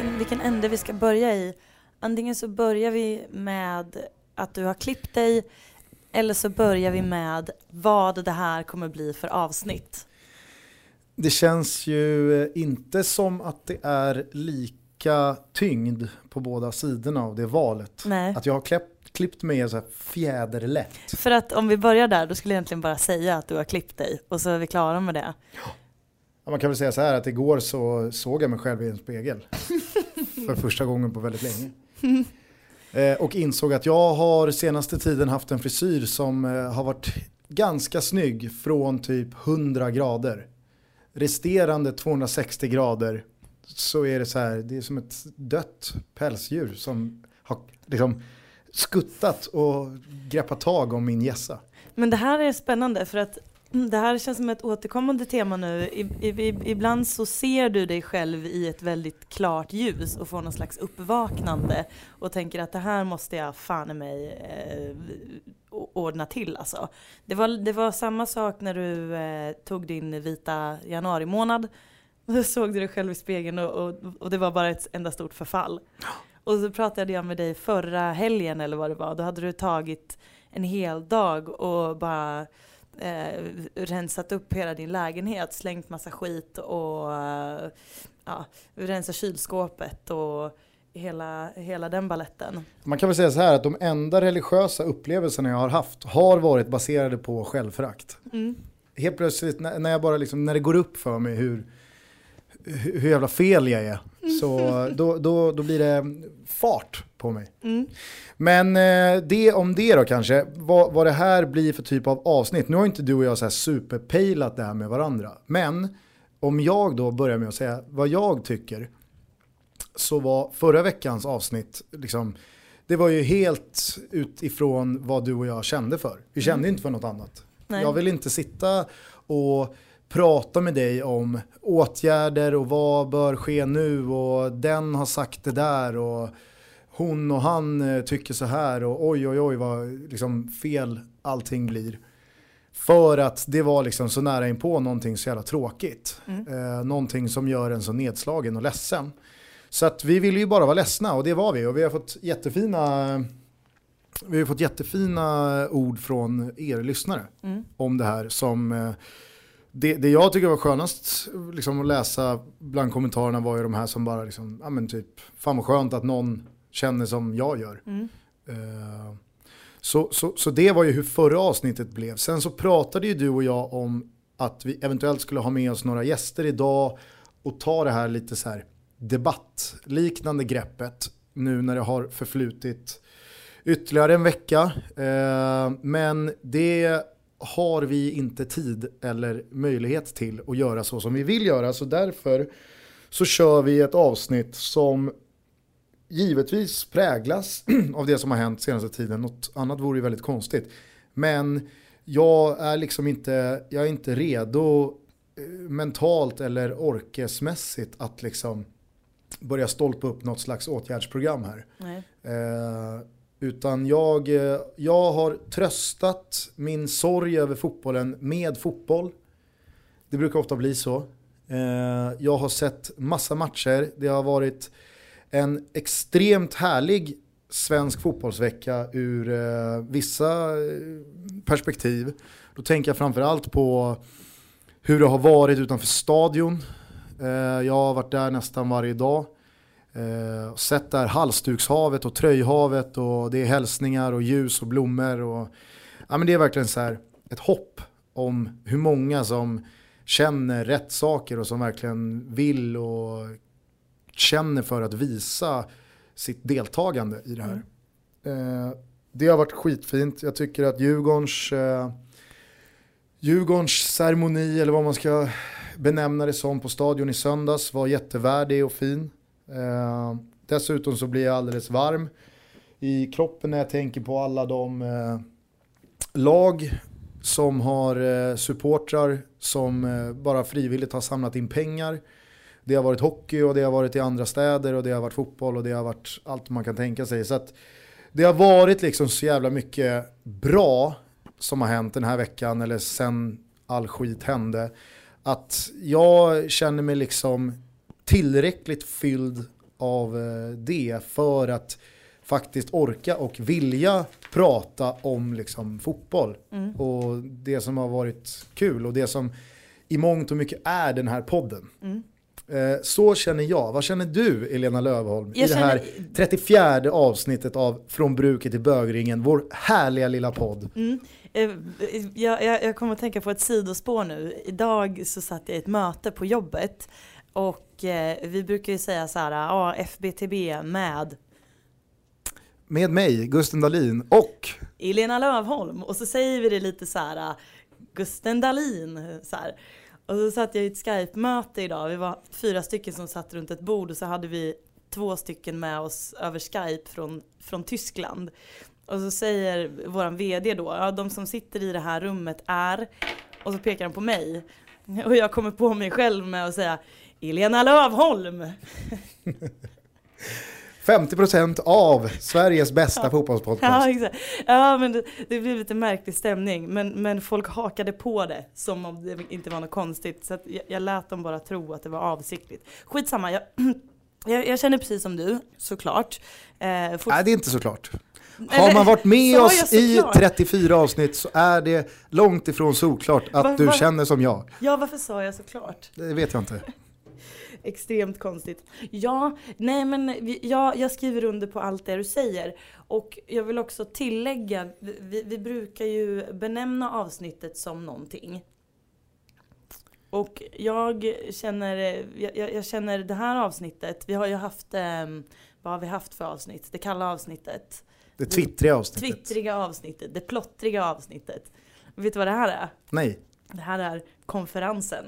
vilken, vilken ände vi ska börja i. Antingen så börjar vi med att du har klippt dig eller så börjar vi med vad det här kommer bli för avsnitt. Det känns ju inte som att det är lika tyngd på båda sidorna av det valet. Nej. Att jag har klippt, klippt mig så här fjäderlätt. För att om vi börjar där, då skulle jag egentligen bara säga att du har klippt dig och så är vi klara med det. Ja, man kan väl säga så här att igår så såg jag mig själv i en spegel. för första gången på väldigt länge. Eh, och insåg att jag har senaste tiden haft en frisyr som eh, har varit ganska snygg från typ 100 grader. Resterande 260 grader så är det så här, det är som ett dött pälsdjur som har liksom skuttat och greppat tag om min gässa. Men det här är spännande för att Mm, det här känns som ett återkommande tema nu. I, i, ibland så ser du dig själv i ett väldigt klart ljus och får någon slags uppvaknande och tänker att det här måste jag fan i mig eh, ordna till alltså. Det var, det var samma sak när du eh, tog din vita januari månad. Då såg du dig själv i spegeln och, och, och det var bara ett enda stort förfall. Och så pratade jag med dig förra helgen eller vad det var. Då hade du tagit en hel dag och bara eh, rensat upp hela din lägenhet, slängt massa skit och eh, ja, rensat kylskåpet och hela, hela den balletten. Man kan väl säga så här att de enda religiösa upplevelserna jag har haft har varit baserade på självförakt. Mm. Helt plötsligt när, jag bara liksom, när det går upp för mig hur, hur, hur jävla fel jag är, så då, då, då blir det fart på mig. Mm. Men eh, det om det då kanske, vad, vad det här blir för typ av avsnitt. Nu har inte du och jag så här superpejlat det här med varandra. Men om jag då börjar med att säga vad jag tycker. Så var förra veckans avsnitt, liksom, det var ju helt utifrån vad du och jag kände för. Vi kände Mm. inte för något annat. Nej. Jag vill inte sitta och prata med dig om åtgärder och vad bör ske nu och den har sagt det där och hon och han eh, tycker så här och oj oj oj vad liksom fel allting blir. För att det var liksom så nära in på någonting så jävla tråkigt. Mm. Eh, någonting som gör en så nedslagen och ledsen. Så att vi ville ju bara vara ledsna och det var vi och vi har fått jättefina vi har fått jättefina ord från er lyssnare Mm. om det här som eh, det, det jag tycker var skönast liksom, att läsa bland kommentarerna var ju de här som bara liksom, ja men typ, fan vad skönt att någon känner som jag gör. Mm. Eh, så, så, så det var ju hur förra avsnittet blev. Sen så pratade ju du och jag om att vi eventuellt skulle ha med oss några gäster idag och ta det här lite så här debattliknande greppet nu när det har förflutit ytterligare en vecka. Eh, men det har vi inte tid eller möjlighet till att göra så som vi vill göra. Så därför så kör vi ett avsnitt som givetvis präglas av det som har hänt senaste tiden. Något annat vore ju väldigt konstigt. Men jag är liksom inte, jag är inte redo eh, mentalt eller orkesmässigt att liksom börja stolpa upp något slags åtgärdsprogram här. Nej. Eh, utan jag, eh, jag har tröstat min sorg över fotbollen med fotboll. Det brukar ofta bli så. Eh, jag har sett massa matcher. Det har varit en extremt härlig svensk fotbollsvecka ur eh, vissa perspektiv. Då tänker jag framförallt på hur det har varit utanför stadion. Jag har varit där nästan varje dag. Eh, sett där halsdukshavet och tröjhavet och det är hälsningar och ljus och blommor. Och, ja, men det är verkligen så här ett hopp om hur många som känner rätt saker och som verkligen vill och känner för att visa sitt deltagande i det här. Eh, det har varit skitfint. Jag tycker att Djurgårdens, eh, Djurgårdens ceremoni eller vad man ska benämna det som på stadion i söndags var jättevärdig och fin. Eh, dessutom så blir jag alldeles varm i kroppen när jag tänker på alla de eh, lag som har eh, supportrar som eh, bara frivilligt har samlat in pengar. Det har varit hockey och det har varit i andra städer och det har varit fotboll och det har varit allt man kan tänka sig. Så att det har varit liksom så jävla mycket bra som har hänt den här veckan eller sen all skit hände. Att jag känner mig liksom tillräckligt fylld av eh, det för att faktiskt orka och vilja prata om liksom fotboll. Mm. Och det som har varit kul och det som i mångt och mycket är den här podden. Mm. Eh, Så känner jag. Vad känner du, Elena Lövholm, Jag i det här känner- 34 avsnittet av Från bruket till bögringen, vår härliga lilla podd. Mm. Eh, Jag, jag, jag kommer att tänka på ett sidospår nu. Idag så satt jag i ett möte på jobbet och eh, vi brukar ju säga så här, ja FBTB med Med mig, Gusten Dahlin och Elena Lövholm och så säger vi det lite så här Gusten Dahlin så här. Och så satt jag i ett Skype-möte idag, vi var fyra stycken som satt runt ett bord och så hade vi två stycken med oss över Skype från, från Tyskland. Och så säger våran VD då, ja de som sitter i det här rummet är, och så pekar han på mig. Och jag kommer på mig själv med att säga Elena Lövholm! 50% av Sveriges bästa fotbollspodcast. Ja, exakt. Ja, men det, det blev lite märklig stämning. Men, men folk hakade på det som om det inte var något konstigt. Så jag, jag lät dem bara tro att det var avsiktligt. Skitsamma, jag, jag, jag känner precis som du, såklart. Eh, Nej, det är inte såklart. Har man varit med oss i såklart? 34 avsnitt så är det långt ifrån solklart att Va- du va- känner som jag. Ja, varför sa jag såklart? Det vet jag inte. Extremt konstigt. Ja, nej men vi- ja, jag skriver under på allt det du säger. Och jag vill också tillägga, vi, vi brukar ju benämna avsnittet som någonting. Och jag känner, jag, jag känner det här avsntet, vi har ju haft, eh, vad har vi haft för avsnitt? Det kalla avsnittet. Det twittriga avsnittet. Twittriga avsnittet, det plottriga avsnittet. Vet du vad det här är? Nej. Det här är konferensen.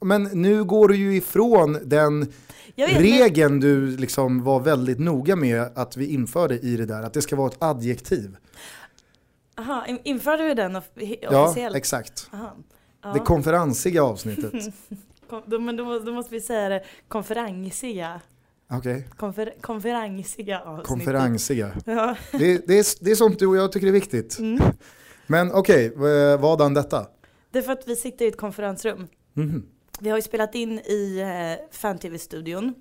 Men nu går du ju ifrån den men- regeln du liksom var väldigt noga med att vi införde i det där, att det ska vara ett adjektiv. Aha, in- införde vi den off- he- Ja, officiellt? exakt. Aha. Ja. Det konferensiga avsnittet. Men då, då måste vi säga det konferensiga. Okej, Konfer, konferensiga avsnittet. konferensiga. Ja. Det, det, är, det är sånt du och jag tycker är viktigt. Mm. Men okej, eh, vadan detta? Det är för att vi sitter i ett konferensrum. Mhm. Vi har ju spelat in i eh, Fan-TV-studion.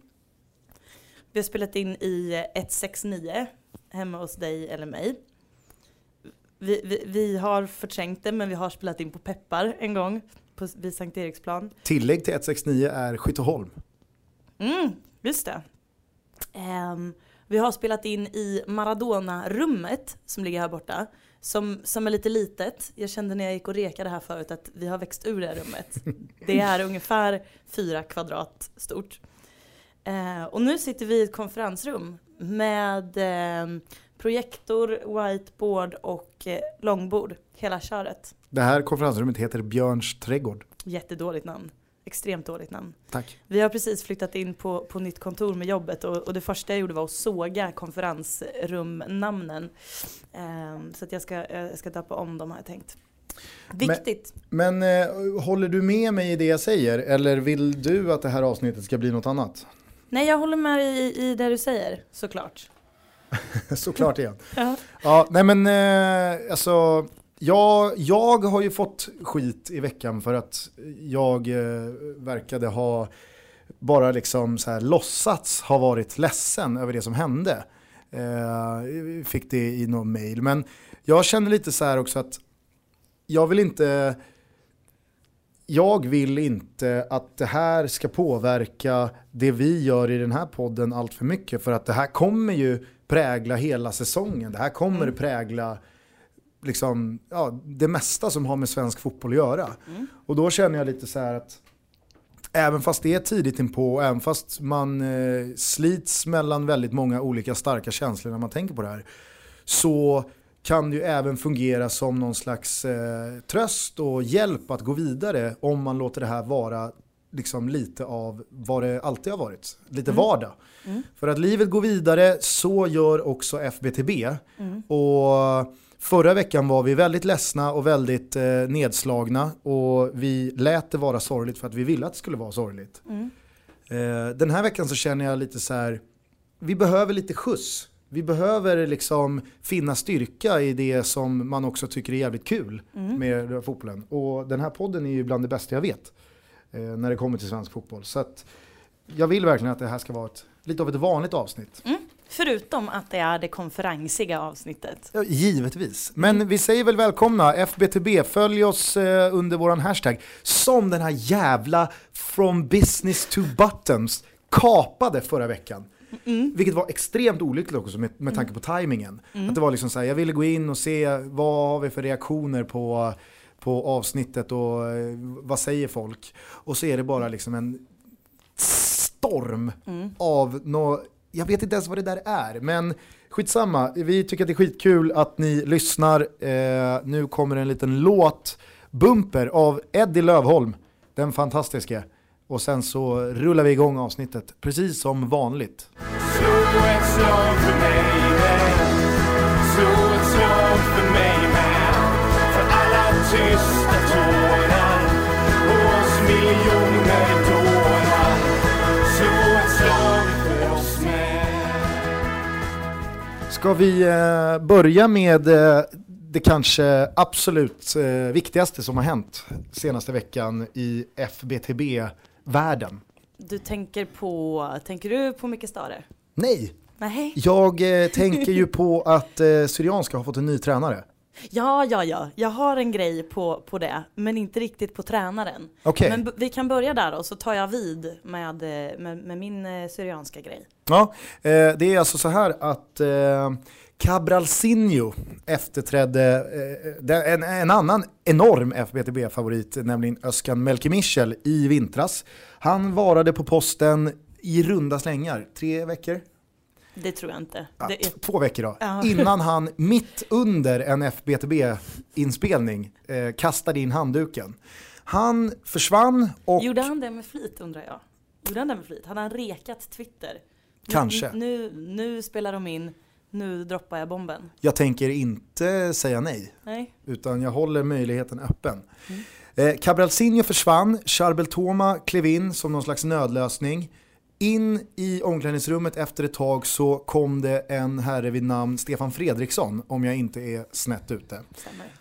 Vi har spelat in i eh, 169 hemma hos dig eller mig. Vi, vi, vi har förträngt det men vi har spelat in på Peppar en gång på, vid Sankt Eriksplan. Tillägg till 169 är Skytteholm. Mm, just det. Ehm, vi har spelat in i Maradona-rummet som ligger här borta. Som, som är lite litet. Jag kände när jag gick och rekade här förut att vi har växt ur det här rummet. Det är ungefär fyra kvadrat stort. Eh, och nu sitter vi i ett konferensrum med eh, projektor, whiteboard och eh, långbord. Hela köret. Det här konferensrummet heter Björns trädgård. Jättedåligt namn. Extremt dåligt namn. Tack. Vi har precis flyttat in på, på nytt kontor med jobbet och, och det första jag gjorde var att såga konferensrumnamnen. Ehm, så att jag ska, jag ska döpa om dem har jag tänkt. Viktigt. Men eh, håller du med mig i det jag säger eller vill du att det här avsnittet ska bli något annat? Nej jag håller med i, i det du säger, såklart. Såklart igen. Ja. Ja, nej men eh, alltså, jag, jag har ju fått skit i veckan för att jag eh, verkade ha bara liksom så här låtsats ha varit ledsen över det som hände. Eh, fick det i någon mail. Men jag känner lite så här också att jag vill inte jag vill inte att det här ska påverka det vi gör i den här podden allt för mycket. För att det här kommer ju prägla hela säsongen. Det här kommer Mm. prägla liksom, ja, det mesta som har med svensk fotboll att göra. Mm. Och då känner jag lite så här att även fast det är tidigt inpå, även fast man eh, slits mellan väldigt många olika starka känslor när man tänker på det här, så kan det ju även fungera som någon slags eh, tröst och hjälp att gå vidare om man låter det här vara liksom lite av vad det alltid har varit, lite Mm. vardag. Mm. För att livet går vidare, så gör också FBTB. Mm. Och förra veckan var vi väldigt ledsna och väldigt eh, nedslagna och vi lät det vara sorgligt för att vi ville att det skulle vara sorgligt. Mm. Eh, den här veckan så känner jag lite så här, vi behöver lite skjuts. Vi behöver liksom finna styrka i det som man också tycker är jävligt kul Mm. med fotbollen. Och den här podden är ju bland det bästa jag vet eh, när det kommer till svensk fotboll. Så att jag vill verkligen att det här ska vara ett, lite av ett vanligt avsnitt. Mm. Förutom att det är det konferensiga avsnittet. Ja, givetvis. Men vi säger väl välkomna, FBTB, följ oss eh, under våran hashtag. Som den här jävla from business to buttons kapade förra veckan. Mm. Vilket var extremt olyckligt också med, med tanke på tajmingen. Att det var liksom så här, jag ville gå in och se vad har vi för reaktioner på, på avsnittet och eh, vad säger folk. Och så är det bara liksom en storm av nå jag vet inte ens vad det där är, men skitsamma. Vi tycker att det är skitkul att ni lyssnar. Eh, nu kommer en liten låt, Bumper av Eddie Lövholm, den fantastiska. Och sen så rullar vi igång avsnittet, precis som vanligt. Slå ett slag för mig man. Slå ett slag för mig man. För alla tyst Ska vi eh, börja med eh, det kanske absolut eh, viktigaste som har hänt senaste veckan i FBTB-världen? Du tänker på, tänker du på Micke Stare? Nej, Nej. jag tänker ju på att Syrianska har fått en ny tränare. Ja, ja, ja. Jag har en grej på, på det, men inte riktigt på tränaren. Okej. Men vi kan börja där och så tar jag vid med, eh, med, med min eh, syrianska grej. Ja, eh, det är alltså så här att eh, Cabralsinho efterträdde eh, en, en annan enorm FBTB-favorit, nämligen Özcan Melkemichel i vintras. Han varade på posten i runda slängar, tre veckor? Det tror jag inte. Ja, Det är, Två veckor då. Ja. Innan han mitt under en FBTB-inspelning eh, kastade in handduken. Han försvann och... Gjorde han det med flit undrar jag? Gjorde han det med flit? Hade han rekat Twitter? Nu- Kanske. Nu, nu spelar de in, nu droppar jag bomben. Jag tänker inte säga nej. Nej? utan jag håller möjligheten öppen. Eh, Cabralsinho försvann, Charbel Toma klev in som någon slags nödlösning. In i omklädningsrummet efter ett tag så kom det en herre vid namn Stefan Fredriksson, om jag inte är snett ute.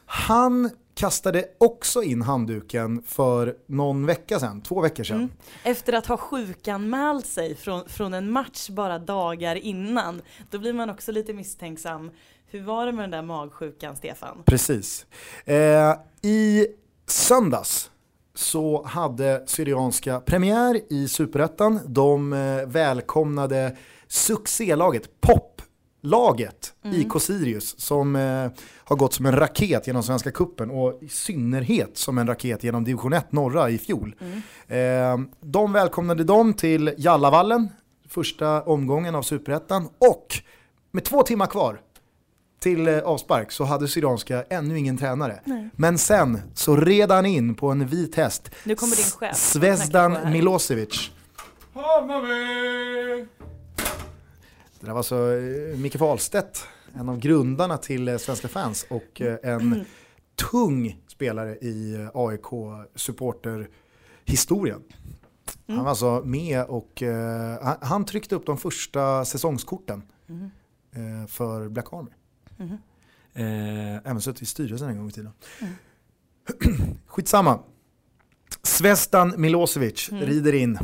Han kastade också in handduken för någon vecka sedan, två veckor sedan. Mm. Efter att ha sjukanmält sig från, från en match bara dagar innan, då blir man också lite misstänksam. Hur var det med den där magsjukan, Stefan? Precis. Eh, I söndags så hade Syrianska premiär i Superettan. De eh, välkomnade succélaget, poplaget IK Sirius som eh, har gått som en raket genom Svenska Kuppen och i synnerhet som en raket genom division 1 norra i fjol. Eh, de välkomnade dem till Jallavallen, första omgången av Superettan och med två timmar kvar till eh, avspark så hade Syrianska ännu ingen tränare. Men sen så red han in på en vit häst. Nu kommer din chef. här. Milosevic. Hammarby! Det där var så eh, Micke Wahlstedt, en av grundarna till eh, Svenska fans och en tung spelare i eh, AIK-supporterhistorien. Han var alltså med och eh, han, han tryckte upp de första säsongskorten eh, för Black Army. Eh, även suttit i styrelsen en gång i tiden. Skitsamma. Zvezdan Milosevic rider in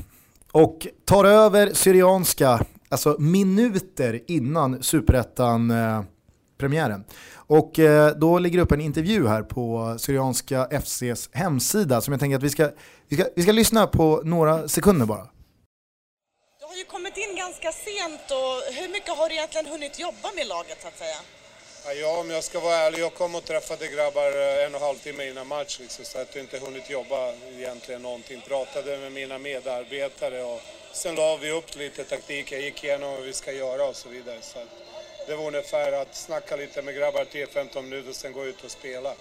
och tar över Syrianska, alltså minuter innan Superettan-premiären. Och eh, då ligger upp en intervju här på Syrianska FCs hemsida som jag tänker att vi ska, vi ska, vi ska lyssna på några sekunder bara. Du har ju kommit in ganska sent och hur mycket har du egentligen hunnit jobba med laget så att säga? Ja, om jag ska vara ärlig, jag kom och träffade grabbar eh, en och en halv timme innan match liksom, så att jag inte hunnit jobba egentligen någonting. Pratade med mina medarbetare och sen la vi upp lite taktik. Jag gick igenom vad vi ska göra och så vidare. Så att det var ungefär att snacka lite med grabbar 10-15 minuter och sen gå ut och spela.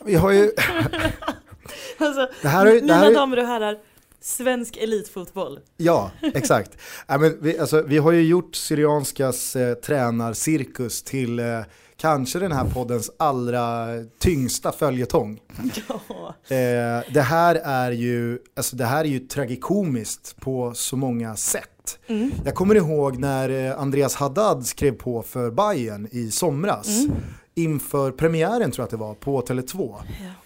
Vi har ju, Alltså, Det här är- det mina här är- damer och herrar, svensk elitfotboll. ja exakt. Ja, men vi, alltså, vi har ju gjort Syrianskas eh, tränarcirkus till eh, kanske den här poddens allra tyngsta följetong. Ja. Eh, det, här är ju, alltså det här är ju tragikomiskt på så många sätt. Jag kommer ihåg när eh, Andreas Haddad skrev på för Bayern i somras. Inför premiären tror jag att det var, på Tele2.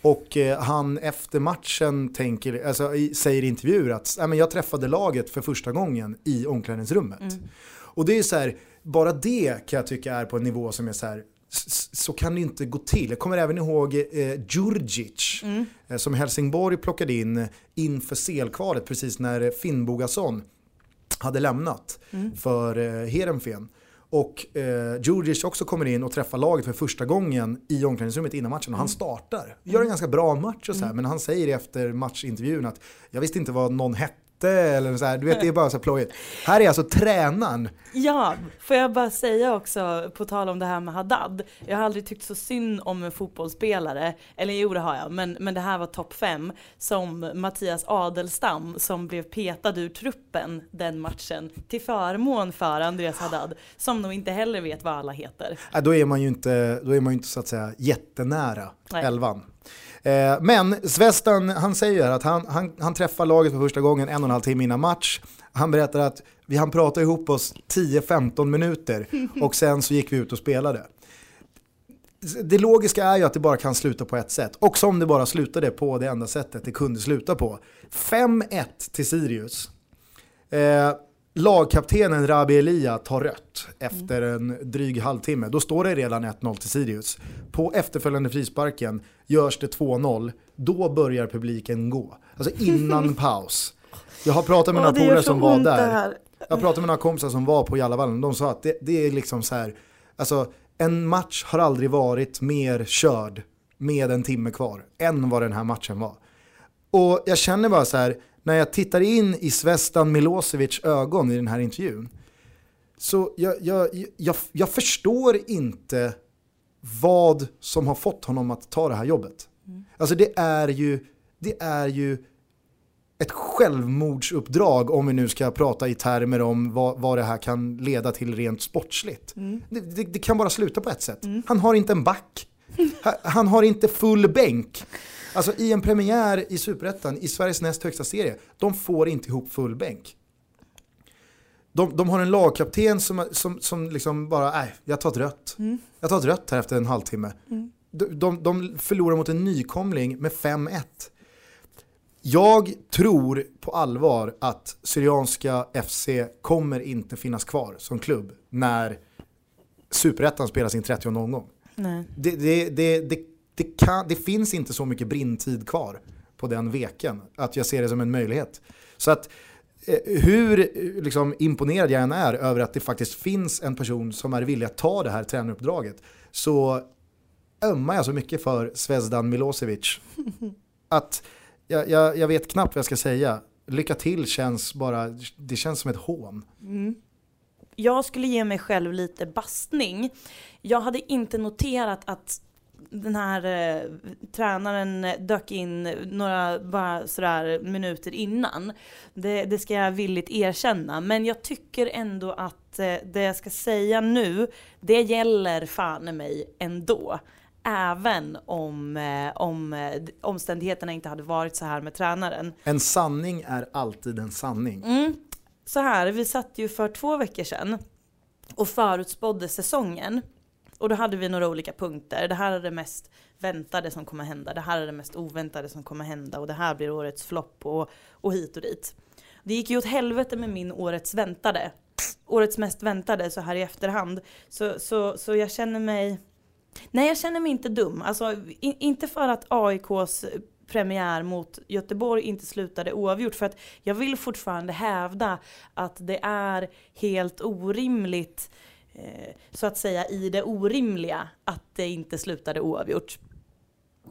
Och eh, han efter matchen tänker, alltså, säger i intervjuer att "Nej, men jag träffade laget för första gången i omklädningsrummet. Och det är så här, bara det kan jag tycka är på en nivå som är så här, så kan det inte gå till. Jag kommer även ihåg eh, Djurdjic eh, som Helsingborg plockade in inför selkvalet precis när Finn Bogason hade lämnat för eh, Heerenveen. Och eh, Djurdjic också kommer in och träffar laget för första gången i omklädningsrummet innan matchen och han startar. Gör en ganska bra match och så här, men han säger efter matchintervjun att jag visste inte vad någon hette eller så här, du vet det är bara så här plojigt. Här är alltså tränaren Ja, får jag bara säga också på tal om det här med Haddad. Jag har aldrig tyckt så synd om en fotbollsspelare, eller jo det har jag, men, men det här var topp fem, som Mattias Adelstam som blev petad ur truppen den matchen till förmån för Andreas Haddad, som nog inte heller vet vad alla heter. Ja, då är man ju inte, då är man ju inte så att säga jättenära Nej. elvan. Eh, men Svestan, han säger att han, han, han träffar laget för första gången en och en halv timme innan match. Han berättar att vi han pratade ihop oss 10-15 minuter och sen så gick vi ut och spelade. Det logiska är ju att det bara kan sluta på ett sätt. Och som det bara slutade på det enda sättet det kunde sluta på. 5-1 till Sirius. Eh, lagkaptenen Rabi Elia tar rött efter en dryg halvtimme. Då står det redan 1-0 till Sirius. På efterföljande frisparken görs det 2-0. Då börjar publiken gå. Alltså innan paus. Jag har pratat med några polare som var där. Jag pratade med några kompisar som var på Jallavallen. De sa att det, det är liksom så här. Alltså en match har aldrig varit mer körd med en timme kvar än vad den här matchen var. Och jag känner bara så här, när jag tittar in i Svestan Milosevic ögon i den här intervjun, så jag, jag, jag, jag förstår inte vad som har fått honom att ta det här jobbet. Alltså det är ju, det är ju ett självmordsuppdrag om vi nu ska prata i termer om vad, vad det här kan leda till rent sportsligt. Det, det, det kan bara sluta på ett sätt. Han har inte en back. Ha- Han har inte full bänk. Alltså i en premiär i Superettan, i Sveriges näst högsta serie, de får inte ihop full bänk. De, de har en lagkapten som, som, som liksom bara, nej, jag tar ett rött. Jag tar ett rött här efter en halvtimme. De, de, de förlorar mot en nykomling med 5-1. Jag tror på allvar att Syrianska FC kommer inte finnas kvar som klubb när Superettan spelar sin 30 omgång. Nej. Det, det, det, det, det, kan, det finns inte så mycket brintid kvar på den veken att jag ser det som en möjlighet. Så att eh, hur eh, liksom, imponerad jag än är över att det faktiskt finns en person som är villig att ta det här tränaruppdraget så ömmar jag så mycket för Svezdan Milosevic att jag, jag, jag vet knappt vad jag ska säga. Lycka till känns bara, det känns som ett hån. Mm. Jag skulle ge mig själv lite bastning. Jag hade inte noterat att den här eh, tränaren dök in några bara sådär minuter innan. Det, det ska jag villigt erkänna. Men jag tycker ändå att eh, det jag ska säga nu, det gäller fan mig ändå. Även om, eh, om eh, omständigheterna inte hade varit så här med tränaren. En sanning är alltid en sanning. Mm. Så här, vi satt ju för två veckor sedan och förutspådde säsongen. Och då hade vi några olika punkter. Det här är det mest väntade som kommer hända. Det här är det mest oväntade som kommer hända. Och det här blir årets flopp och, och hit och dit. Det gick ju åt helvete med min årets väntade. Årets mest väntade så här i efterhand. Så, så, så jag känner mig... Nej, jag känner mig inte dum. Alltså, in, inte för att AIKs premiär mot Göteborg inte slutade oavgjort. För att jag vill fortfarande hävda att det är helt orimligt, eh, så att säga i det orimliga, att det inte slutade oavgjort.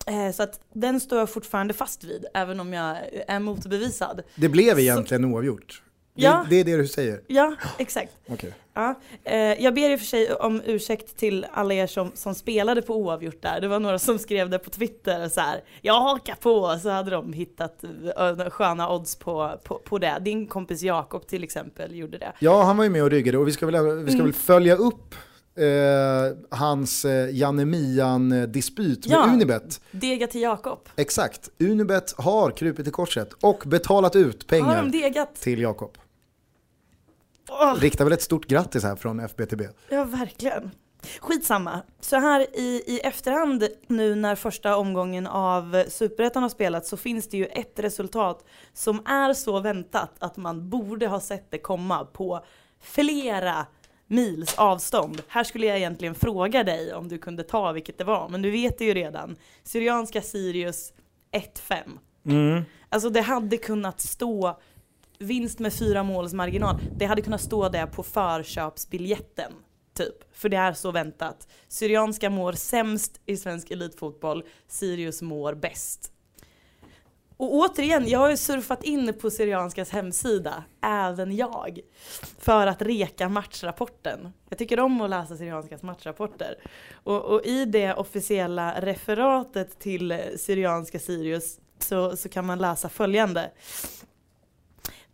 Eh, så att den står jag fortfarande fast vid, även om jag är motbevisad. Det blev egentligen oavgjort. Det, Ja. det är det du säger. Ja, exakt. Okej. Ja, eh, jag ber i och för sig om ursäkt till alla er som, som spelade på oavgjort där. Det var några som skrev det på Twitter så här. Jag hakar på, så hade de hittat eh, sköna odds på, på, på det. Din kompis Jakob till exempel gjorde det. Ja, han var ju med och ryggade och vi ska väl, vi ska väl följa upp eh, hans eh, Janne Mian-dispyt med Ja. Unibet. Dega till Jakob. Exakt, Unibet har krupit i korset och betalat ut pengar till Jakob. Åh, Riktar väl ett stort grattis här från FBTB. ja, verkligen. Skitsamma. Så här i, i efterhand nu när första omgången av Superettan har spelats så finns det ju ett resultat som är så väntat att man borde ha sett det komma på flera mils avstånd. Här skulle jag egentligen fråga dig om du kunde ta vilket det var, men du vet det ju redan. Syrianska Sirius 1-5. Mm. Alltså det hade kunnat stå vinst med fyra måls marginal. Det hade kunnat stå där på förköpsbiljetten. Typ. För det är så väntat. Syrianska mår sämst i svensk elitfotboll. Sirius mår bäst. Och återigen, jag har ju surfat in på Syrianskas hemsida, även jag, för att reka matchrapporten. Jag tycker om att läsa Syrianskas matchrapporter. Och, och i det officiella referatet till Syrianska Sirius så, så kan man läsa följande.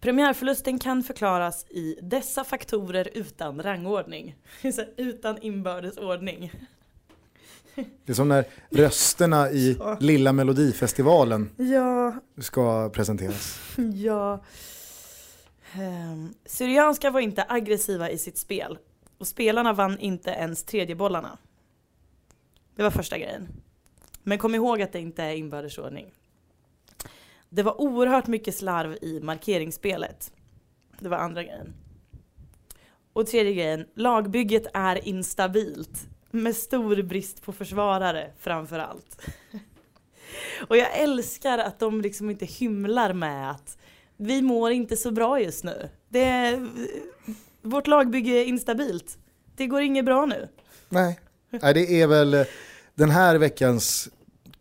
Premiärförlusten kan förklaras i dessa faktorer utan rangordning. Utan inbördes ordning. Det är som när rösterna i Så. Lilla Melodifestivalen Ja, ska presenteras. ja. Um, Syrianska var inte aggressiva i sitt spel. Och spelarna vann inte ens tredjebollarna. Det var första grejen. Men kom ihåg att det inte är inbördes ordning. Det var oerhört mycket slarv i markeringsspelet. Det var andra grejen. Och tredje grejen, lagbygget är instabilt. Med stor brist på försvarare framförallt. Och jag älskar att de liksom inte hymlar med att vi mår inte så bra just nu. Det är, vårt lagbygge är instabilt. Det går inget bra nu. Nej. Nej, det är väl eh, den här veckans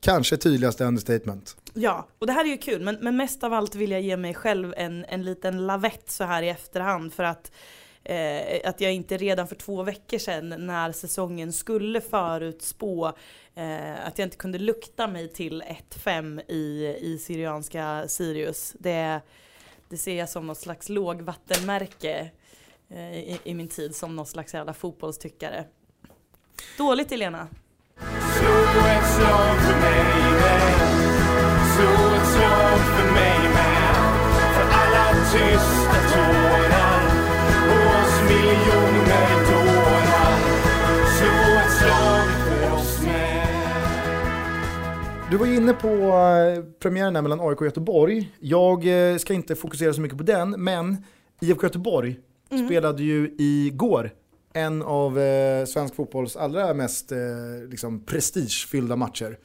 kanske tydligaste understatement. Ja, och det här är ju kul, men, men mest av allt vill jag ge mig själv en, en liten lavett så här i efterhand för att, eh, att jag inte redan för två veckor sedan när säsongen skulle förutspå eh, att jag inte kunde lukta mig till 1-5 i, i Syrianska Sirius. Det, det ser jag som något slags lågvattenmärke eh, i, i min tid som någon slags jävla fotbollstyckare. Dåligt Elena. Du var ju inne på eh, premiären där mellan AIK och Göteborg. Jag eh, ska inte fokusera så mycket på den, men IFK Göteborg spelade ju igår en av eh, svensk fotbolls allra mest eh, liksom prestigefyllda matcher.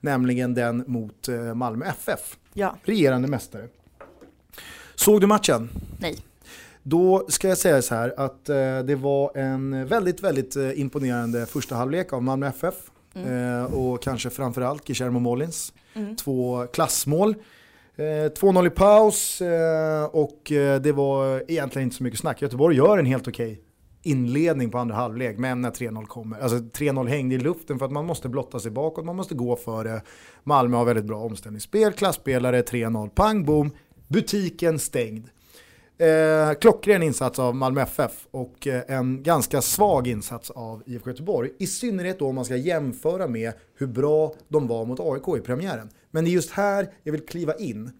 Nämligen den mot eh, Malmö FF, Ja, regerande mästare. Såg du matchen? nej. Då ska jag säga så här att eh, det var en väldigt, väldigt eh, imponerande första halvlek av Malmö FF. Eh, och kanske framförallt Guillermo Mollins. Två klassmål. Eh, 2-0 i paus och det var egentligen inte så mycket snack. Göteborg gör en helt okej inledning på andra halvlek, men när 3-0 kommer. Alltså 3-0 hängde i luften för att man måste blotta sig bakåt, man måste gå för det. Malmö har väldigt bra omställningsspel, klassspelare, 3-0, pang boom, butiken stängd. Eh, klockren insats av Malmö FF och eh, en ganska svag insats av IFK Göteborg. I synnerhet då om man ska jämföra med hur bra de var mot AIK i premiären. Men det är just här jag vill kliva in.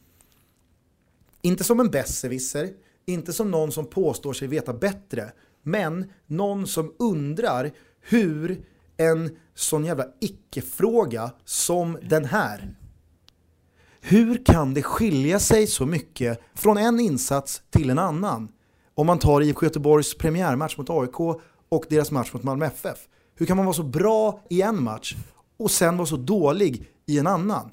Inte som en besserwisser, inte som någon som påstår sig veta bättre, men någon som undrar hur en sån jävla icke-fråga som den här hur kan det skilja sig så mycket från en insats till en annan? Om man tar IFK Göteborgs premiärmatch mot AIK och deras match mot Malmö FF. Hur kan man vara så bra i en match och sen vara så dålig i en annan?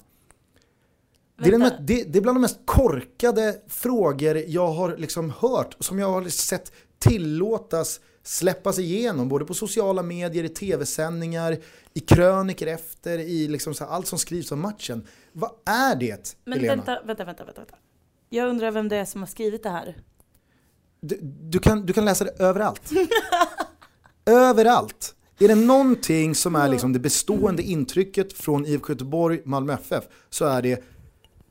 Det är, mest- det, det är bland de mest korkade frågor jag har liksom hört och som jag har sett tillåtas släppas igenom både på sociala medier, i tv-sändningar, i kröniker efter, i liksom här, allt som skrivs om matchen. Vad är det, Men Helena? vänta, vänta, vänta, vänta. Jag undrar vem det är som har skrivit det här. Du, du, kan, du kan läsa det överallt. överallt. Är det någonting som är liksom det bestående intrycket från IFK Göteborg, Malmö FF, så är det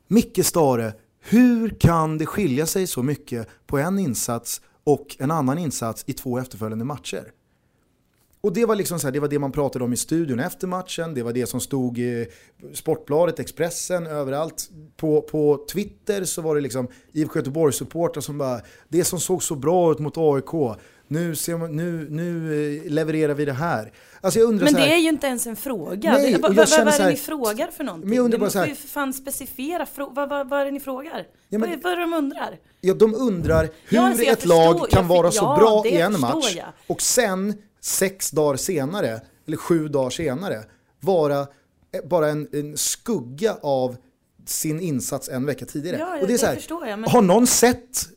Micke Stare, hur kan det skilja sig så mycket på en insats och en annan insats i två efterföljande matcher? Och det var, liksom så här, det var det man pratade om i studion efter matchen, det var det som stod i Sportbladet, Expressen, överallt. På, på Twitter så var det liksom IFK Göteborg-supportrar som bara, det som såg så bra ut mot AIK, nu, ser man, nu, nu eh, levererar vi det här. Alltså jag undrar Men så här, det är ju inte ens en fråga. Nej, Det- och vad, jag vad, är det ni frågar för någonting? Men jag undrar bara måste så här- ju för fan specificera, vad, vad, vad är det ni frågar? Ja, men- vad, vad är det de undrar? ja, de undrar hur Ja, alltså, ett förstår- lag kan vara så ja, bra det i en match jag. och sen sex dagar senare, eller sju dagar senare, vara eh, bara en, en skugga av sin insats en vecka tidigare. Ja, och det är det så här, jag, men- Har någon sett,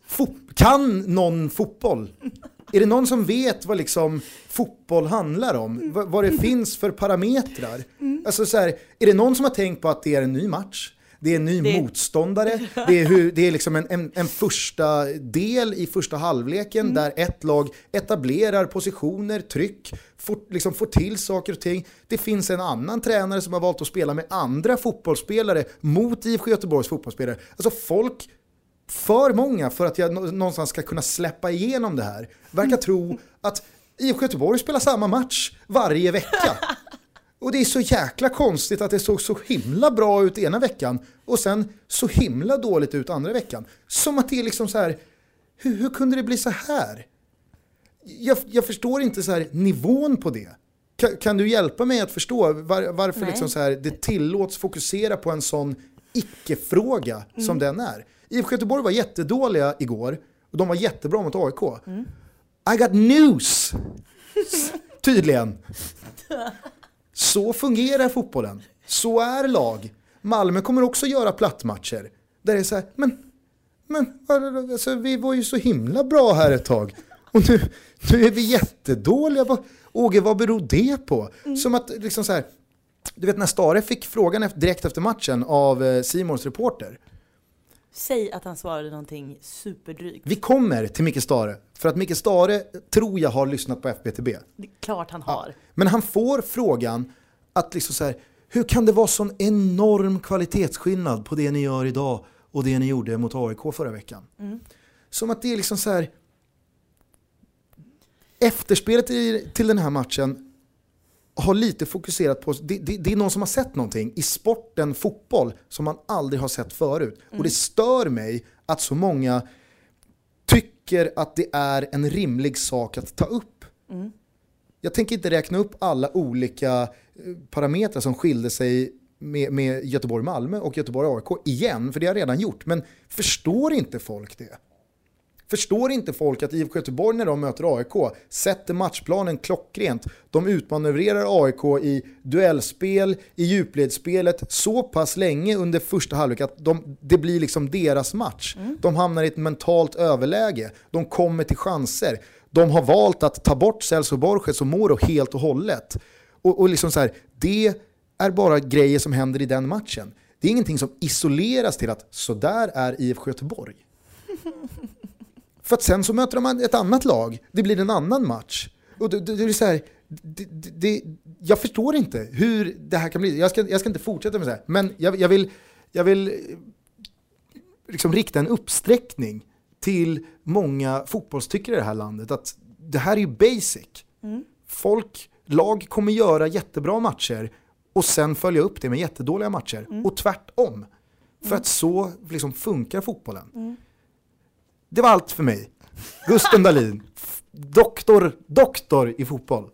kan någon fotboll? Är det någon som vet vad liksom fotboll handlar om? Vad, vad det finns för parametrar? Alltså så här, är det någon som har tänkt på att det är en ny match? Det är en ny Det- motståndare. Det är, hur, det är liksom en, en, en första del i första halvleken där ett lag etablerar positioner, tryck, får, liksom får till saker och ting. Det finns en annan tränare som har valt att spela med andra fotbollsspelare mot IFK Göteborgs fotbollsspelare. Alltså folk för många för att jag nå- någonstans ska kunna släppa igenom det här. Verkar tro att IFK Göteborg spelar samma match varje vecka. Och det är så jäkla konstigt att det såg så himla bra ut ena veckan och sen så himla dåligt ut andra veckan. Som att det är liksom så här, hur, hur kunde det bli så här? Jag, jag förstår inte så här nivån på det. Kan, kan du hjälpa mig att förstå var, varför Nej. liksom så här, det tillåts fokusera på en sån icke-fråga som den är? IFK Göteborg var jättedåliga igår och de var jättebra mot AIK. I got news! Tydligen. Så fungerar fotbollen. Så är lag. Malmö kommer också göra plattmatcher. Där det är så här, men, men alltså, vi var ju så himla bra här ett tag. Och nu, nu är vi jättedåliga. Vad- Åge, vad beror det på? Som att liksom så här, du vet när Stare fick frågan direkt efter matchen av eh, Simons reporter. Säg att han svarade någonting superdrygt. Vi kommer till Micke Stare, för att Micke Stare tror jag har lyssnat på FBTB. Det är klart han har. Men han får frågan att liksom så här, hur kan det vara sån enorm kvalitetsskillnad på det ni gör idag och det ni gjorde mot AIK förra veckan? Som att det är liksom så här, efterspelet till den här matchen har lite fokuserat på, det, det, det är någon som har sett någonting i sporten fotboll som man aldrig har sett förut. Och det stör mig att så många tycker att det är en rimlig sak att ta upp. Jag tänker inte räkna upp alla olika eh, parametrar som skilde sig med, med Göteborg-Malmö och Göteborg-AIK igen, för det har jag redan gjort. Men förstår inte folk det? Förstår inte folk att IFK Göteborg när de möter AIK sätter matchplanen klockrent. De utmanövrerar AIK i duellspel, i djupledsspelet så pass länge under första halvlek att de, det blir liksom deras match. De hamnar i ett mentalt överläge. De kommer till chanser. De har valt att ta bort Celso Borges och Moro helt och hållet. Och, och liksom så här, det är bara grejer som händer i den matchen. Det är ingenting som isoleras till att så där är IFK Göteborg. För att sen så möter de ett annat lag, det blir en annan match. Och det, det, det är så här, det, det, jag förstår inte hur det här kan bli. Jag ska, jag ska inte fortsätta med det här, men jag, jag vill, jag vill eh, liksom rikta en uppsträckning till många fotbollstyckare i det här landet. Att det här är ju basic. Folk, lag kommer göra jättebra matcher och sen följa upp det med jättedåliga matcher. Och tvärtom. För att så liksom funkar fotbollen. Det var allt för mig. Gusten Dahlin, doktor, doktor i fotboll.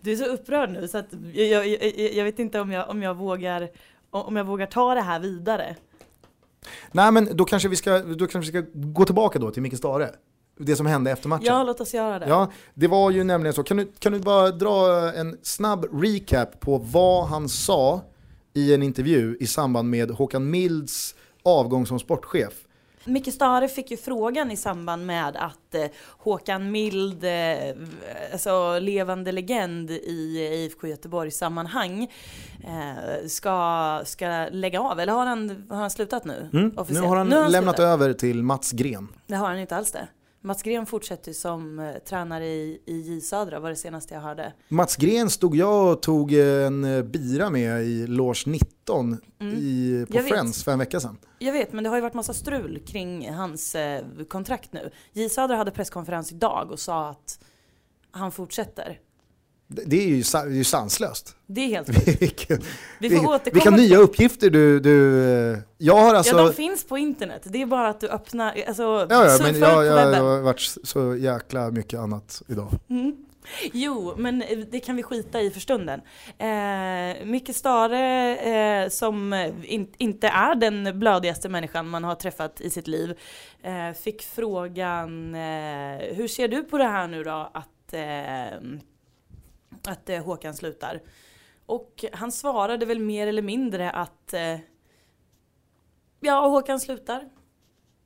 Du är så upprörd nu så att jag, jag, jag, jag vet inte om jag, om, jag vågar, om jag vågar ta det här vidare. Nej men då kanske vi ska, då kanske vi ska gå tillbaka då till Micke Stare. Det som hände efter matchen. Ja, låt oss göra det. Ja, det var ju nämligen så. Kan du, kan du bara dra en snabb recap på vad han sa i en intervju i samband med Håkan Milds avgång som sportchef? Micke Stare fick ju frågan i samband med att eh, Håkan Mild, eh, alltså levande legend i IFK Göteborgs sammanhang, eh, ska, ska lägga av. Eller har han, har han slutat nu? Mm. Nu officiellt? har han lämnat slutat. över till Mats Gren. Det har han inte alls det. Mats Gren fortsätter som eh, tränare i, i J Södra var det senaste jag hörde. Mats Gren stod jag och tog en eh, bira med i Loge 19 i, på Jag vet. Friends för en vecka sedan. Jag vet, men det har ju varit massa strul kring hans eh, kontrakt nu. J Södra hade presskonferens idag och sa att han fortsätter. Det är ju, det är ju sanslöst. Det är helt sjukt. Vilken, Vi får vilka, nya uppgifter du... du eh, jag har alltså... Ja, de finns på internet. Det är bara att du öppnar, alltså ja, ja, men jag, jag, jag har varit så jäkla mycket annat idag. Mm. Jo, men det kan vi skita i för stunden. Eh, Micke Stare, eh, som in, inte är den blödigaste människan man har träffat i sitt liv, eh, fick frågan eh, hur ser du på det här nu då att, eh, att eh, Håkan slutar? Och han svarade väl mer eller mindre att eh, ja, Håkan slutar.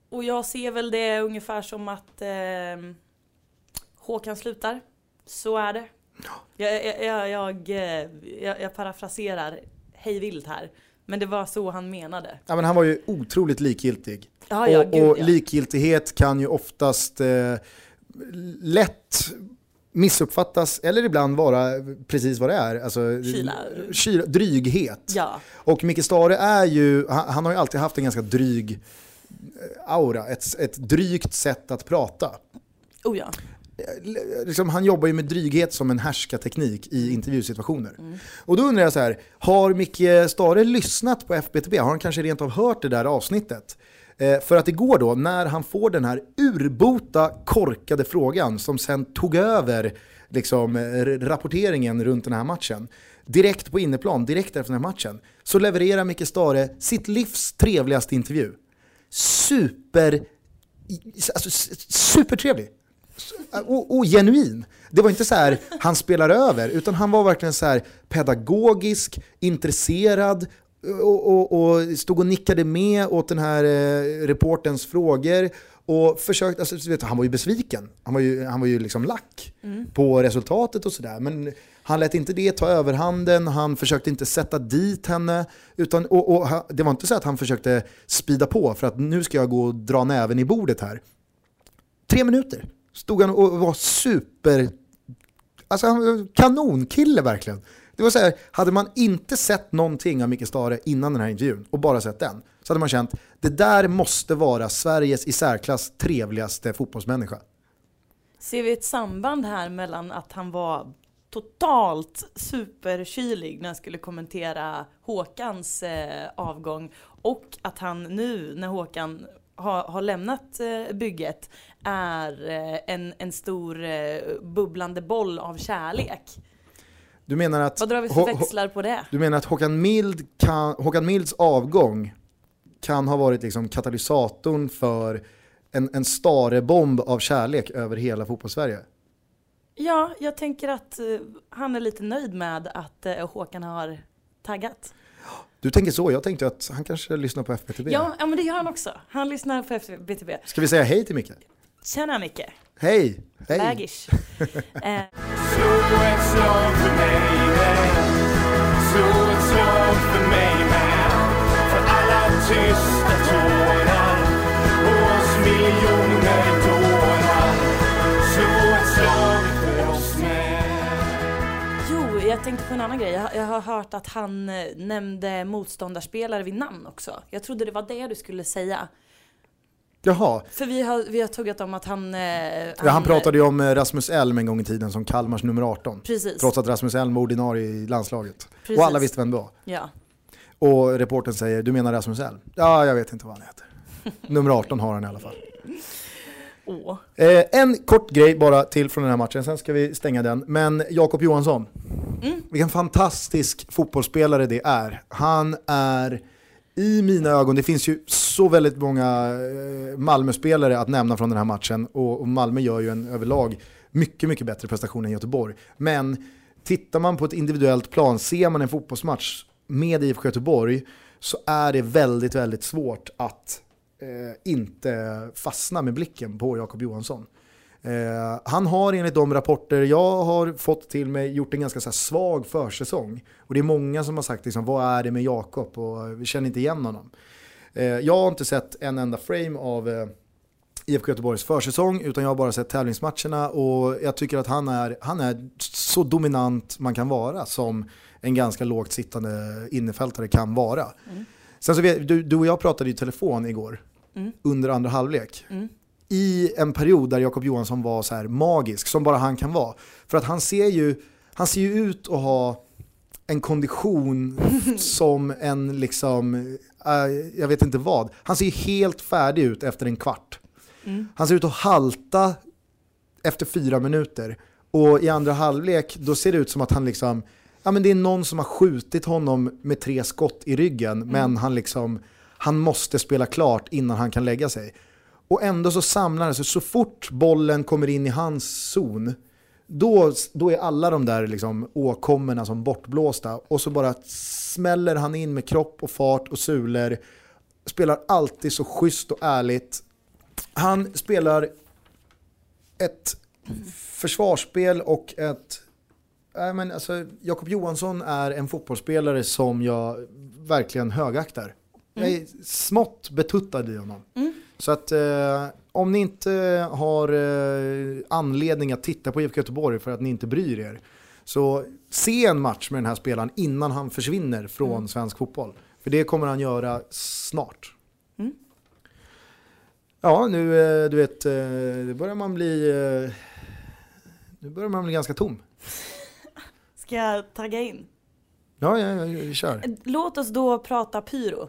Och jag ser väl det ungefär som att eh, Håkan slutar. Så är det. Jag, jag, jag, jag, eh, jag, jag parafraserar hej vilt här. Men det var så han menade. Ja, men han var ju otroligt likgiltig. Ja, ja, och gud, och ja. likgiltighet kan ju oftast eh, lätt missuppfattas, eller ibland vara precis vad det är. Alltså, Kyla. kyla dryghet. Ja, Och Micke Stare är ju, han, han har ju alltid haft en ganska dryg eh, aura, ett, ett drygt sätt att prata. oh ja. L- Liksom, han jobbar ju med dryghet som en härskarteknik Mm. i intervjusituationer. Och då undrar jag så här, har Micke Stare lyssnat på FBTB? Har han kanske rent av hört det där avsnittet? Eh, för att igår då, när han får den här urbota korkade frågan som sen tog över liksom, eh, rapporteringen runt den här matchen, direkt på inneplan, direkt efter den här matchen, så levererar Micke Stare sitt livs trevligaste intervju. Super, alltså, supertrevlig och, eh, och genuin. Det var inte så här, han spelar över, utan han var verkligen så här pedagogisk, intresserad och, och, och stod och nickade med åt den här eh, reporterns frågor och försökte, alltså, du vet, han var ju besviken. Han var ju, han var ju liksom lack på resultatet och sådär. Men han lät inte det ta överhanden, han försökte inte sätta dit henne. Utan, och, och, det var inte så att han försökte spida på för att nu ska jag gå och dra näven i bordet här tre minuter stod han och var super, alltså han var kanonkille verkligen. Det var så här, hade man inte sett någonting av Micke Stare innan den här intervjun och bara sett den, så hade man känt det där måste vara Sveriges i särklass trevligaste fotbollsmänniska. Ser vi ett samband här mellan att han var totalt superkylig när han skulle kommentera Håkans eh, avgång och att han nu när Håkan har, har lämnat eh, bygget är eh, en, en stor eh, bubblande boll av kärlek. Du menar att, Vad drar vi för växlar på det? du menar att Håkan, Mild kan, Håkan Milds avgång kan ha varit liksom katalysatorn för en, en Stare-bomb av kärlek över hela fotbollssverige? Ja, jag tänker att eh, han är lite nöjd med att eh, Håkan har taggat. Du tänker så, jag tänkte att han kanske lyssnar på FBTV. Ja, ja, men det gör han också. Han lyssnar på FBTV. Ska vi säga hej till Micke? Tjena Micke! Hej! Hej! Lägish. eh, tysta tårar oss miljoner dårar Slå ett slag för oss med jo, jag tänkte på en annan grej. Jag, jag har hört att han eh, nämnde motståndarspelare vid namn också. Jag trodde det var det du skulle säga. Jaha, För vi har, vi har tuggat om att han... eh, ja, han pratade ju om eh, Rasmus Elm en gång i tiden som Kalmars nummer 18. Precis. Trots att Rasmus Elm var ordinarie i landslaget. Precis. Och alla visste vem det var. Ja. Och reporten säger, du menar Rasmus Elm? Ja, jag vet inte vad han heter. nummer 18 har han i alla fall. Åh. Eh, en kort grej bara till från den här matchen, sen ska vi stänga den. Men Jakob Johansson, Mm. vilken fantastisk fotbollsspelare det är. Han är, i mina ögon, det finns ju så väldigt många eh, Malmö-spelare att nämna från den här matchen. Och, och Malmö gör ju en överlag mycket, mycket bättre prestation än Göteborg. Men tittar man på ett individuellt plan, ser man en fotbollsmatch med IFK Göteborg, så är det väldigt, väldigt svårt att eh, inte fastna med blicken på Jakob Johansson. Eh, han har enligt de rapporter jag har fått till mig gjort en ganska så svag försäsong. Och det är många som har sagt liksom, vad är det med Jakob och vi känner inte igen honom. Eh, jag har inte sett en enda frame av eh, IFK Göteborgs försäsong utan jag har bara sett tävlingsmatcherna och jag tycker att han är, han är så dominant man kan vara som en ganska lågt sittande innefältare kan vara. Sen så vet, du, du och jag pratade i telefon igår Mm. under andra halvlek. Mm. I en period där Jakob Johansson var så här magisk, som bara han kan vara. För att han ser ju, Han ser ju ut att ha en kondition som en liksom, äh, jag vet inte vad. Han ser ju helt färdig ut efter en kvart. Han ser ut att halta efter fyra minuter. Och i andra halvlek, då ser det ut som att han liksom, ja men det är någon som har skjutit honom med tre skott i ryggen, men han liksom, han måste spela klart innan han kan lägga sig. Och ändå så samlar han sig, så fort bollen kommer in i hans zon, då, då är alla de där liksom åkommorna som bortblåsta och så bara smäller han in med kropp och fart och sulor. Spelar alltid så schysst och ärligt. Han spelar ett försvarsspel och ett... Äh, men alltså, Jakob Johansson är en fotbollsspelare som jag verkligen högaktar. Jag är smått betuttad i honom. Mm. Så att eh, om ni inte har eh, anledning att titta på IFK Göteborg för att ni inte bryr er, så se en match med den här spelaren innan han försvinner från svensk fotboll. För det kommer han göra snart. Mm. Ja, nu eh, du vet, eh, nu börjar man bli eh, nu börjar man bli ganska tom. Ska jag tagga in? Ja, ja, ja, vi kör. Låt oss då prata pyro.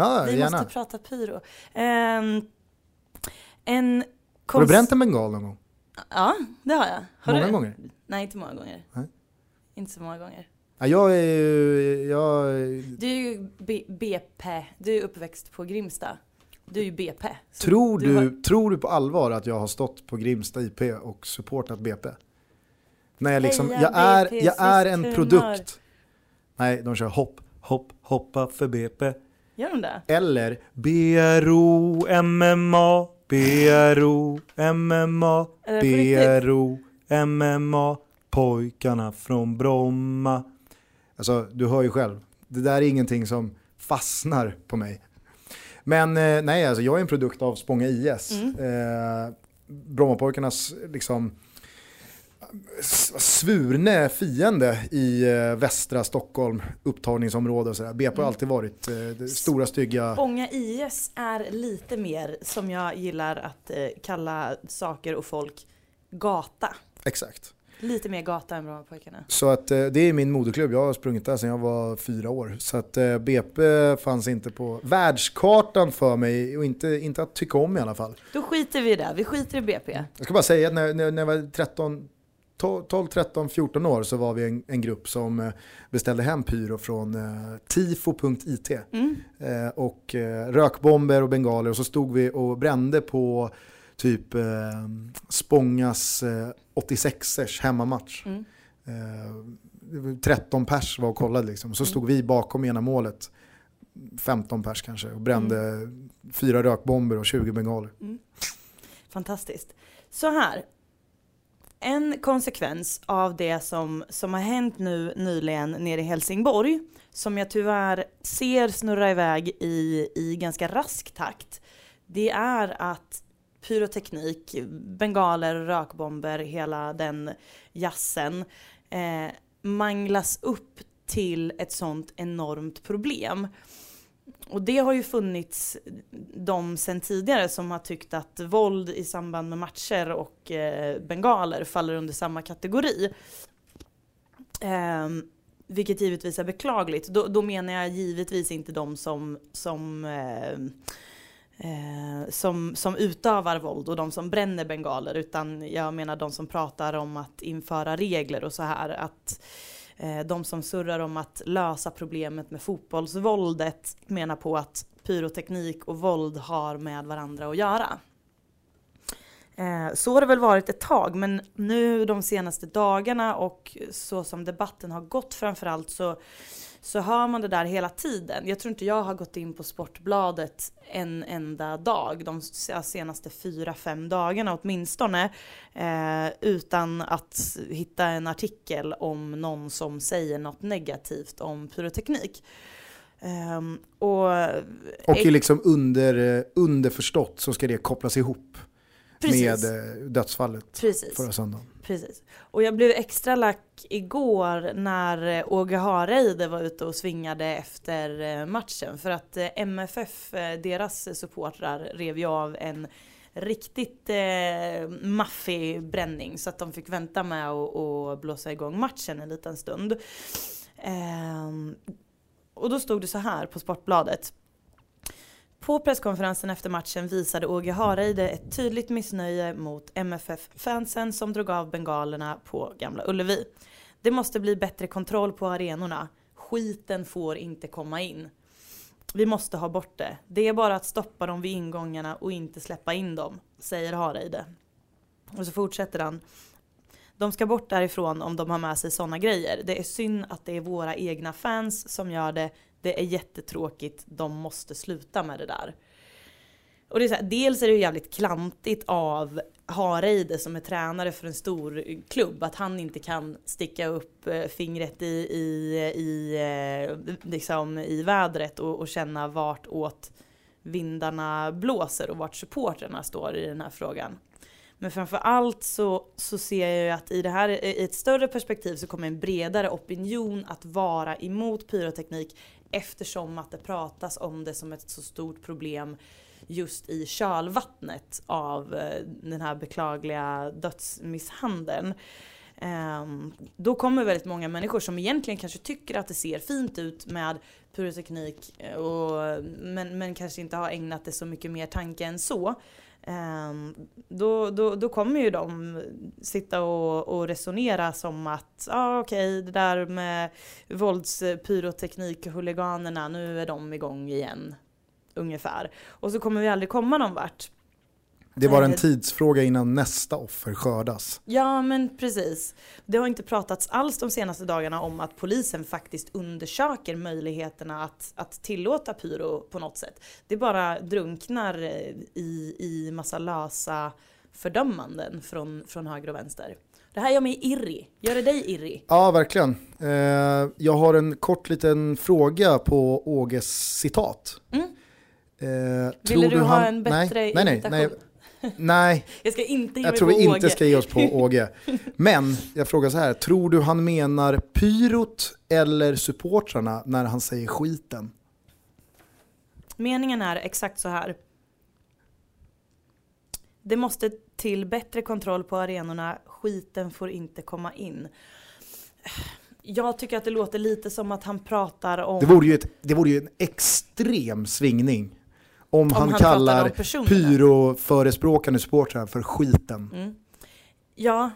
Ja, Vi gärna. måste prata pyro. Ehm, en Har du konst- bränt en bengal någon gång? Ja, det har jag. Har Många du? gånger? Nej, inte många gånger. Nej. Inte så många gånger. Ja, jag är ju, jag, Du är ju B- BP, du är uppväxt på Grimsta. Du är ju BP. Tror, du, har- tror du på allvar att jag har stått på Grimsta IP och supportat BP? När jag liksom, jag är, jag är en produkt. Nej, de kör hopp, hopp, hoppa för BP. Gör de det? Eller BRO MMA, BRO MMA? BRO MMA, pojkarna från Bromma. Alltså, du hör ju själv. Det där är ingenting som fastnar på mig. Men eh, nej, alltså jag är en produkt av Spånga IS. Mm. Eh, Brommapojkarnas liksom svurne fiende i eh, västra Stockholm, upptagningsområde och sådär. BP har Mm. alltid varit eh, stora stygga... Spånga IS är lite mer som jag gillar att eh, kalla saker och folk gata. Exakt. Lite mer gata än Brommapojkarna. Så att eh, det är min moderklubb, jag har sprungit där sedan jag var fyra år. Så att eh, BP fanns inte på världskartan för mig och inte, inte att tycka om i alla fall. Då skiter vi i det, vi skiter i BP. Jag ska bara säga att när, när, när jag var 13, 12, 12, 13, 14 år så var vi en, en grupp som eh, beställde hem pyro från eh, tifo.it. Mm. Eh, och eh, rökbomber och bengaler och så stod vi och brände på typ eh, Spångas eh, 86ers hemmamatch. Mm. Eh, det var 13 pers var och kollade liksom. Så stod vi bakom ena målet, 15 pers kanske, och brände fyra rökbomber och 20 bengaler. Fantastiskt. Så här. En konsekvens av det som, som har hänt nu nyligen nere i Helsingborg, som jag tyvärr ser snurra iväg i, i ganska rask takt, det är att pyroteknik, bengaler, rökbomber, hela den jassen eh, manglas upp till ett sånt enormt problem. Och det har ju funnits de sen tidigare som har tyckt att våld i samband med matcher och eh, bengaler faller under samma kategori. Eh, vilket givetvis är beklagligt. Då, då menar jag givetvis inte de som, som, eh, eh, som, som utövar våld och de som bränner bengaler utan jag menar de som pratar om att införa regler och så här. Att eh, Eh, de som surrar om att lösa problemet med fotbollsvåldet menar på att pyroteknik och våld har med varandra att göra. Eh, Så har det väl varit ett tag, men nu de senaste dagarna och så som debatten har gått framförallt så, så hör man det där hela tiden. Jag tror inte jag har gått in på Sportbladet en enda dag de senaste fyra, fem dagarna åtminstone eh, utan att hitta en artikel om någon som säger något negativt om pyroteknik. Ehm, och Och liksom under, eh, underförstått så ska det kopplas ihop Precis. med eh, dödsfallet Precis. förra söndagen. Precis. Och jag blev extra lack igår när eh, Åge Hareide var ute och svingade efter eh, matchen. För att eh, MFF, eh, deras supportrar, rev ju av en riktigt eh, maffig bränning så att de fick vänta med att blåsa igång matchen en liten stund. Ehm, och då stod det så här på Sportbladet. På presskonferensen efter matchen visade Åge Hareide ett tydligt missnöje mot MFF-fansen som drog av bengalerna på Gamla Ullevi. Det måste bli bättre kontroll på arenorna. Skiten får inte komma in. Vi måste ha bort det. Det är bara att stoppa dem vid ingångarna och inte släppa in dem, säger Hareide. Och så fortsätter han. De ska bort därifrån om de har med sig sådana grejer. Det är synd att det är våra egna fans som gör det. Det är jättetråkigt. De måste sluta med det där. Och det är så här, dels är det ju jävligt klantigt av Hareide som är tränare för en stor klubb att han inte kan sticka upp eh, fingret i, i, i, eh, liksom i vädret och, och känna vart åt vindarna blåser och vart supporterna står i den här frågan. Men framför allt så, så ser jag ju att i det här i ett större perspektiv så kommer en bredare opinion att vara emot pyroteknik eftersom att det pratas om det som ett så stort problem just i kölvattnet av eh, den här beklagliga dödsmisshandeln. Ehm, då kommer väldigt många människor som egentligen kanske tycker att det ser fint ut med pyroteknik eh, och, men, men kanske inte har ägnat det så mycket mer tanke än så. Um, då, då, då kommer ju de sitta och, och resonera som att ja ah, okej okay, det där med våldspyroteknik huliganerna nu är de igång igen ungefär. Och så kommer vi aldrig komma någon vart. Det var en eh, tidsfråga innan nästa offer skördas. Ja men precis. Det har inte pratats alls de senaste dagarna om att polisen faktiskt undersöker möjligheterna att, att tillåta pyro på något sätt. Det bara drunknar i, i massa lösa fördömanden från, från höger och vänster. Det här gör mig irrig. Gör det dig irrig? Ja, verkligen. Eh, jag har en kort liten fråga på Åges citat. Mm. Eh, Ville du, du ha en bättre nej, nej, nej, nej, nej. Jag ska inte Jag tror vi inte ska ge oss på Åge. Men jag frågar så här, tror du han menar pyrot eller supportrarna när han säger skiten? Meningen är exakt så här. Det måste till bättre kontroll på arenorna, skiten får inte komma in. Jag tycker att det låter lite som att han pratar om... Det vore ju, ett, det vore ju en extrem svingning om, om han, han kallar pyroförespråkande supportrar för skiten. Mm. Ja,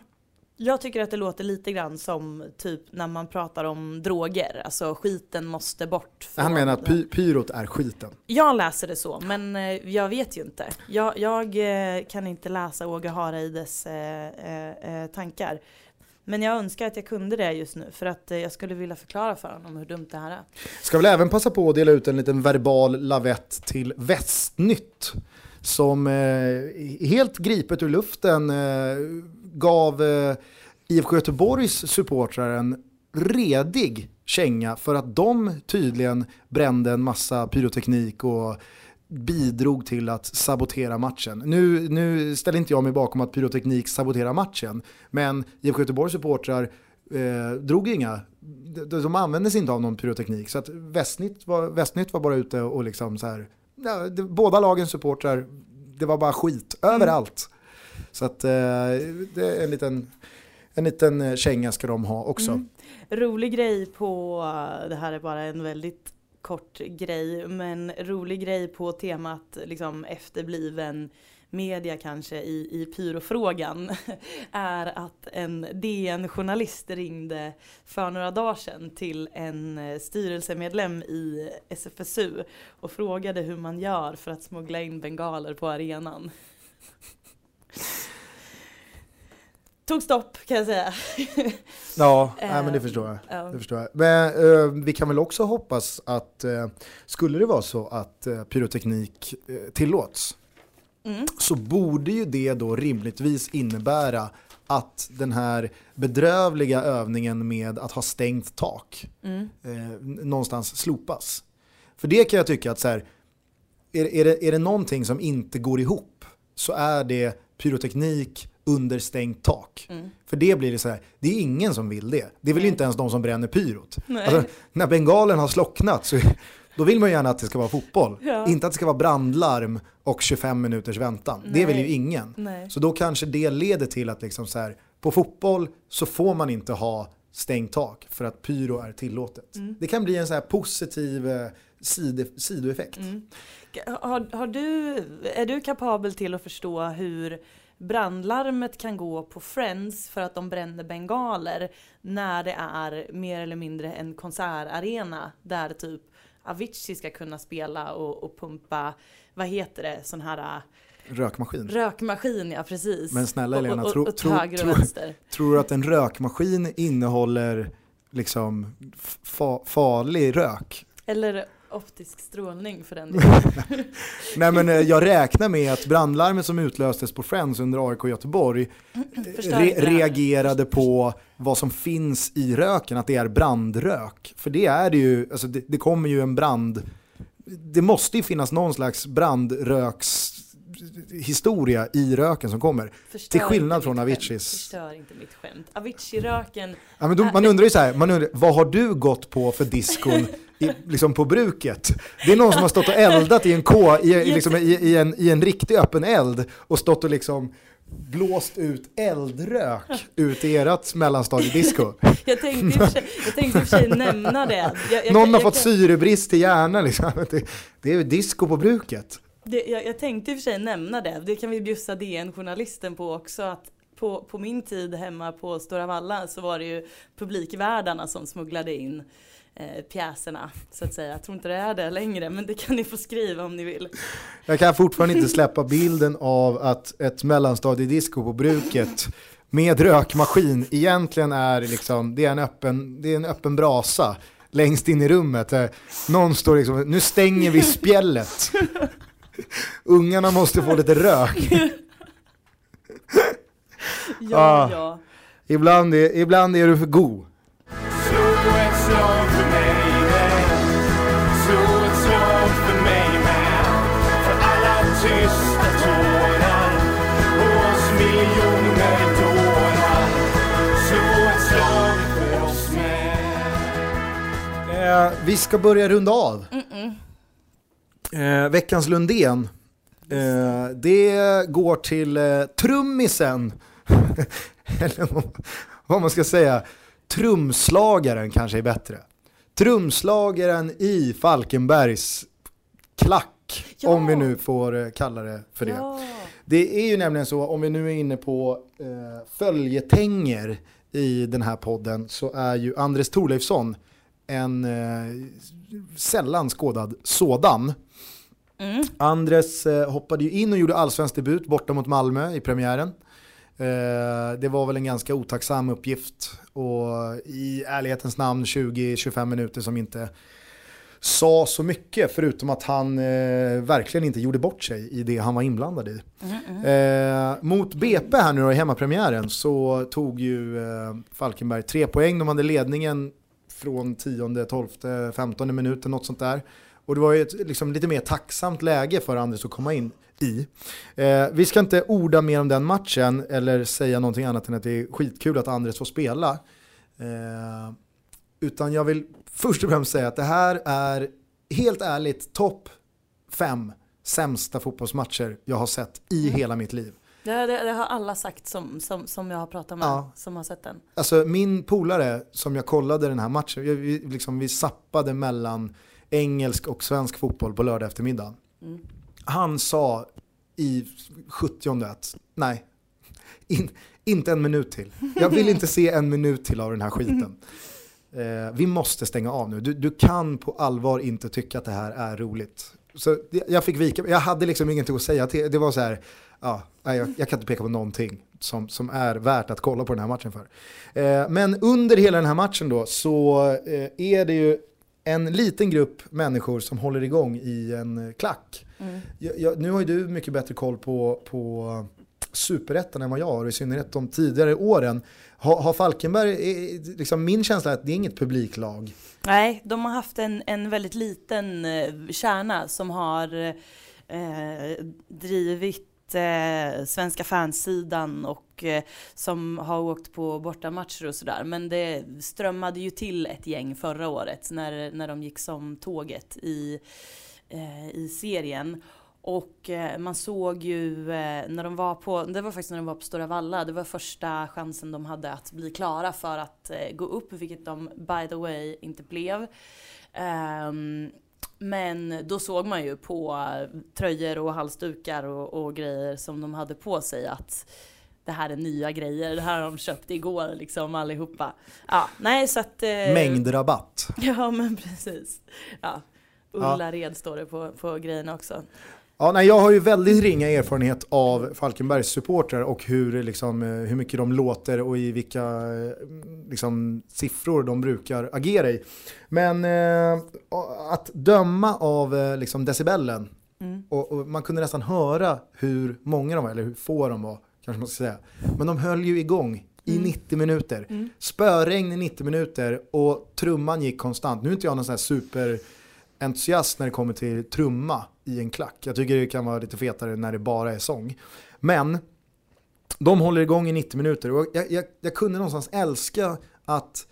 jag tycker att det låter lite grann som typ när man pratar om droger, alltså skiten måste bort. Han menar att py pyrot är skiten? Jag läser det så, men eh, jag vet ju inte. Jag, jag eh, kan inte läsa Åge Hareides eh, eh, tankar. Men jag önskar att jag kunde det just nu för att eh, jag skulle vilja förklara för honom hur dumt det här är. Ska väl även passa på att dela ut en liten verbal lavett till Västnytt som eh, helt gripet ur luften eh, gav eh, IFK Göteborgs supportrar en redig känga för att de tydligen brände en massa pyroteknik och bidrog till att sabotera matchen. Nu, nu ställer inte jag mig bakom att pyroteknik saboterar matchen, men IFK Göteborgs supportrar eh, drog inga, de, de använde sig inte av någon pyroteknik. Så att Västnytt var, Västnytt var bara ute och liksom så här, ja, det, båda lagens supportrar, det var bara skit mm. överallt. Så att eh, det är en liten, en liten känga ska de ha också. Mm. Rolig grej på, det här är bara en väldigt kort grej, men rolig grej på temat liksom efterbliven media kanske i, i pyrofrågan är att en DN-journalist ringde för några dagar sedan till en eh, styrelsemedlem i SFSU och frågade hur man gör för att smuggla in bengaler på arenan. tog stopp kan jag säga. ja, nej, men det förstår jag. Ja. Det förstår jag. Men uh, vi kan väl också hoppas att uh, skulle det vara så att uh, pyroteknik tillåts mm. så borde ju det då rimligtvis innebära att den här bedrövliga övningen med att ha stängt tak mm. någonstans slopas. För det kan jag tycka att så här, är, är, det, är det någonting som inte går ihop så är det pyroteknik under stängt tak. Mm. För det blir det så här, det är ingen som vill det. Det är väl inte ens de som bränner pyrot. Alltså, när bengalen har slocknat så Då vill man ju gärna att det ska vara fotboll. Ja. Inte att det ska vara brandlarm och 25 minuters väntan. Det vill ju Nej. ingen. Nej. Så då kanske det leder till att liksom så här, på fotboll så får man inte ha stängt tak för att pyro är tillåtet. Mm. Det kan bli en så här positiv eh, sid, sidoeffekt. Mm. Har, har du, är du kapabel till att förstå hur brandlarmet kan gå på Friends för att de bränner bengaler när det är mer eller mindre en konsertarena där typ Avicii ska kunna spela och, och pumpa, vad heter det, sån här äh, Rökmaskin. rökmaskin, ja precis. Men snälla Helena, och, och, och, tro- tro-. Tror du att en rökmaskin innehåller liksom fa- farlig rök? Eller optisk strålning för den delen. Nej men eh, jag räknar med att brandlarmet som utlöstes på Friends under AIK Göteborg eh, re- reagerade på vad som finns i röken, att det är brandrök. För det är det ju, alltså det, det kommer ju en brand, det måste ju finnas någon slags brandrökshistoria i röken som kommer. Förstör Till skillnad från. Aviciis. Förstör inte mitt skämt. Avicii-röken, Ja, men då, man undrar ju så här, man undrar, vad har du gått på för diskon i, liksom på bruket? Det är någon som har stått och eldat i en, K, i, i, liksom, i, en, i en riktig öppen eld och stått och liksom blåst ut eldrök ut i ert mellanstadiedisco. jag tänkte, i och för sig- nämna det. Jag, jag, Någon jag, har fått jag, syrebrist i hjärnan liksom. Det, det är ju disco på bruket. det, jag, jag tänkte i och för sig nämna det. Det kan vi bjussa DN-journalisten på också. Att på, på min tid hemma på Stora Valla så var det ju publikvärdarna som smugglade in eh, pjäserna så att säga. Jag tror inte det är det längre men det kan ni få skriva om ni vill. Jag kan fortfarande inte släppa bilden av att ett mellanstadiedisco på bruket med rökmaskin egentligen är liksom, det är en öppen, det är en öppen brasa längst in i rummet. Eh, Någon står liksom, nu stänger vi spjället. Ungarna måste få lite rök. Ja, Ah. ja. Ibland är, ibland är du för god. Eh, vi ska börja runda av. Eh, veckans Lundén. Eh, det går till eh, trummisen. Eller vad- man ska säga. Trumslagaren kanske är bättre. Trumslagaren i Falkenbergs klack. Ja. Om vi nu får eh, kalla det för det. ja. Det är ju nämligen så, om vi nu är inne på eh, följetänger i den här podden, så är ju Andres Thorleifsson en eh, sällan skådad sådan. Mm. Andres eh, hoppade ju in och gjorde allsvensk debut borta mot Malmö i premiären. Eh, det var väl en ganska otacksam uppgift och i ärlighetens namn 20-25 minuter som inte sa så mycket förutom att han eh, verkligen inte gjorde bort sig i det han var inblandad i. Eh, mot BP här nu då i hemmapremiären så tog ju eh, Falkenberg tre poäng. De hade ledningen från 10, 12, 15 minuten, något sånt där. Och det var ju ett liksom, lite mer tacksamt läge för Andres att komma in i. Eh, vi ska inte orda mer om den matchen eller säga någonting annat än att det är skitkul att Andres får spela. Eh, utan jag vill först och främst säga att det här är helt ärligt topp fem sämsta fotbollsmatcher jag har sett i hela mitt liv. Det, det, det har alla sagt som, som, som jag har pratat med, Ja. som har sett den. Alltså min polare som jag kollade den här matchen, vi, vi, liksom, vi sappade mellan engelsk och svensk fotboll på lördag eftermiddag. Mm. Han sa i 70 att nej, in, inte en minut till. Jag vill inte se en minut till av den här skiten. Eh, vi måste stänga av nu. Du, du kan på allvar inte tycka att det här är roligt. Så jag fick vika, jag hade liksom ingenting att säga till. Det var så här, ja, nej, jag, jag kan inte peka på någonting som, som är värt att kolla på den här matchen för. Eh, men under hela den här matchen då så eh, är det ju en liten grupp människor som håller igång i en eh, klack. Mm. Jag, jag, nu har ju du mycket bättre koll på, på superettan än vad jag har, i synnerhet de tidigare åren. Har, har Falkenberg, liksom min känsla är att det är inget publiklag. Nej, de har haft en, en väldigt liten kärna som har eh, drivit eh, svenska fansidan och eh, som har åkt på bortamatcher och sådär. Men det strömmade ju till ett gäng förra året när, när de gick som tåget i, eh, i serien. Och eh, man såg ju eh, när de var på, det var faktiskt när de var på Stora Valla, det var första chansen de hade att bli klara för att eh, gå upp, vilket de by the way inte blev. Ehm, men då såg man ju på tröjor och halsdukar och, och grejer som de hade på sig att det här är nya grejer, det här har de köpt igår liksom allihopa. Ja, nej så att... Eh, Mängdrabatt. Ja men precis. Ja. Ullared står det på, på grejerna också. Ja, nej, jag har ju väldigt ringa erfarenhet av Falkenbergs supportrar och hur, liksom, eh, hur mycket de låter och i vilka eh, liksom, siffror de brukar agera i. Men eh, att döma av eh, liksom, decibellen, mm. och, och, man kunde nästan höra hur många de var, eller hur få de var, kanske man ska säga. Men de höll ju igång i 90 mm. minuter. Mm. Spöregn i 90 minuter och trumman gick konstant. Nu är inte jag någon sån här super entusiast när det kommer till trumma i en klack. Jag tycker det kan vara lite fetare när det bara är sång. Men de håller igång i 90 minuter och jag, jag, jag kunde någonstans älska att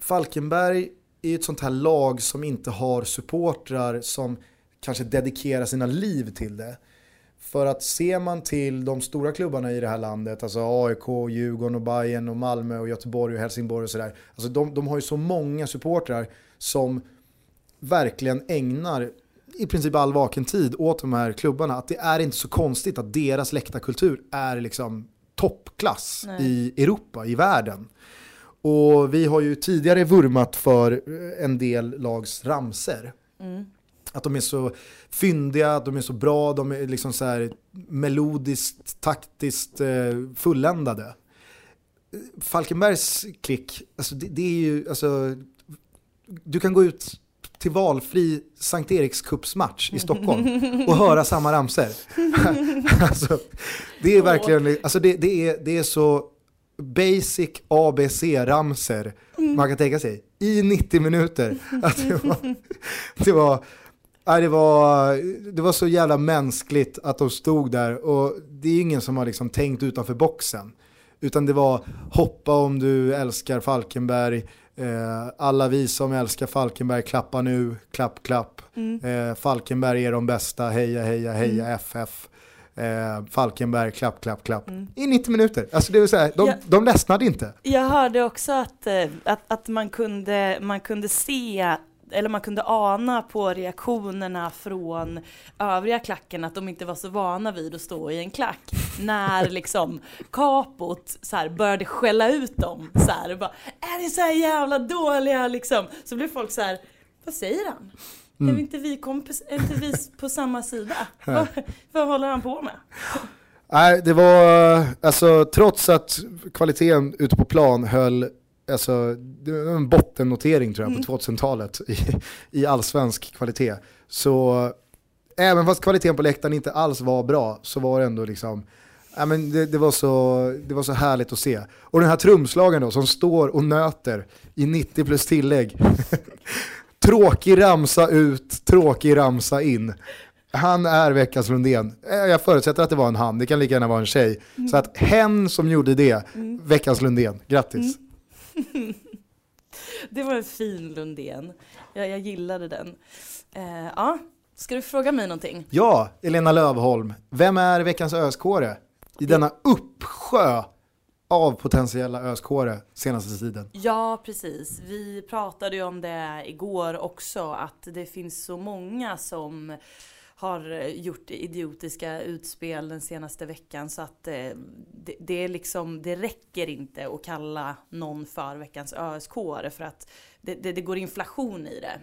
Falkenberg är ett sånt här lag som inte har supportrar som kanske dedikerar sina liv till det. För att ser man till de stora klubbarna i det här landet, alltså AIK, Djurgården och Bayern och Malmö och Göteborg och Helsingborg och sådär. Alltså de, de har ju så många supportrar som verkligen ägnar i princip all vaken tid åt de här klubbarna. Att det är inte så konstigt att deras läktarkultur är liksom toppklass Nej. i Europa, i världen. Och vi har ju tidigare vurmat för en del lags ramser. Mm. Att de är så fyndiga, att de är så bra, de är liksom så här melodiskt, taktiskt eh, fulländade. Falkenbergs klick, alltså det, det är ju, alltså, du kan gå ut till valfri Sankt Erikscupsmatch i Stockholm och höra samma ramser. alltså, det är verkligen, alltså det, det, är, det är så basic ABC-ramser man kan tänka sig i 90 minuter. Att det var, det var Nej, det, var, det var så jävla mänskligt att de stod där och det är ingen som har liksom tänkt utanför boxen. Utan det var hoppa om du älskar Falkenberg, Eh, alla vi som älskar Falkenberg, klappa nu, klapp, klapp. Mm. Eh, Falkenberg är de bästa, heja, heja, heja, mm. FF. Eh, Falkenberg, klapp, klapp, klapp. Mm. I 90 minuter. Alltså det vill säga, de, ja. de ledsnade inte. Jag hörde också att, eh, att, att man, kunde, man kunde se eller man kunde ana på reaktionerna från övriga klacken att de inte var så vana vid att stå i en klack. När liksom kapot så här började skälla ut dem så här, bara, är ni så här jävla dåliga liksom? Så blev folk så här, vad säger han? Mm. Är, inte vi kompis, är inte vi på samma sida? vad, vad håller han på med? Nej, det var, alltså trots att kvaliteten ute på plan höll alltså, det var en bottennotering tror jag på 2000-talet mm. i, i allsvensk kvalitet. Så även fast kvaliteten på läktaren inte alls var bra så var det ändå liksom Ja, men det, det, var så, det var så härligt att se. Och den här trumslagen då som står och nöter i 90 plus tillägg. tråkig ramsa ut, tråkig ramsa in. Han är veckans Lundén. Eh, jag förutsätter att det var en han, det kan lika gärna vara en tjej. Mm. Så att hen som gjorde det, mm. veckans Lundén. Grattis. Mm. det var en fin Lundén. Jag, jag gillade den. Uh, ja, ska du fråga mig någonting? Ja, Elena Lövholm. Vem är veckans öskåre i denna uppsjö av potentiella öskåre senaste tiden. Ja, precis. Vi pratade ju om det igår också, att det finns så många som har eh, gjort idiotiska utspel den senaste veckan så att eh, det, det, är liksom, det räcker inte att kalla någon för veckans ÖSK för att det, det, det går inflation i det.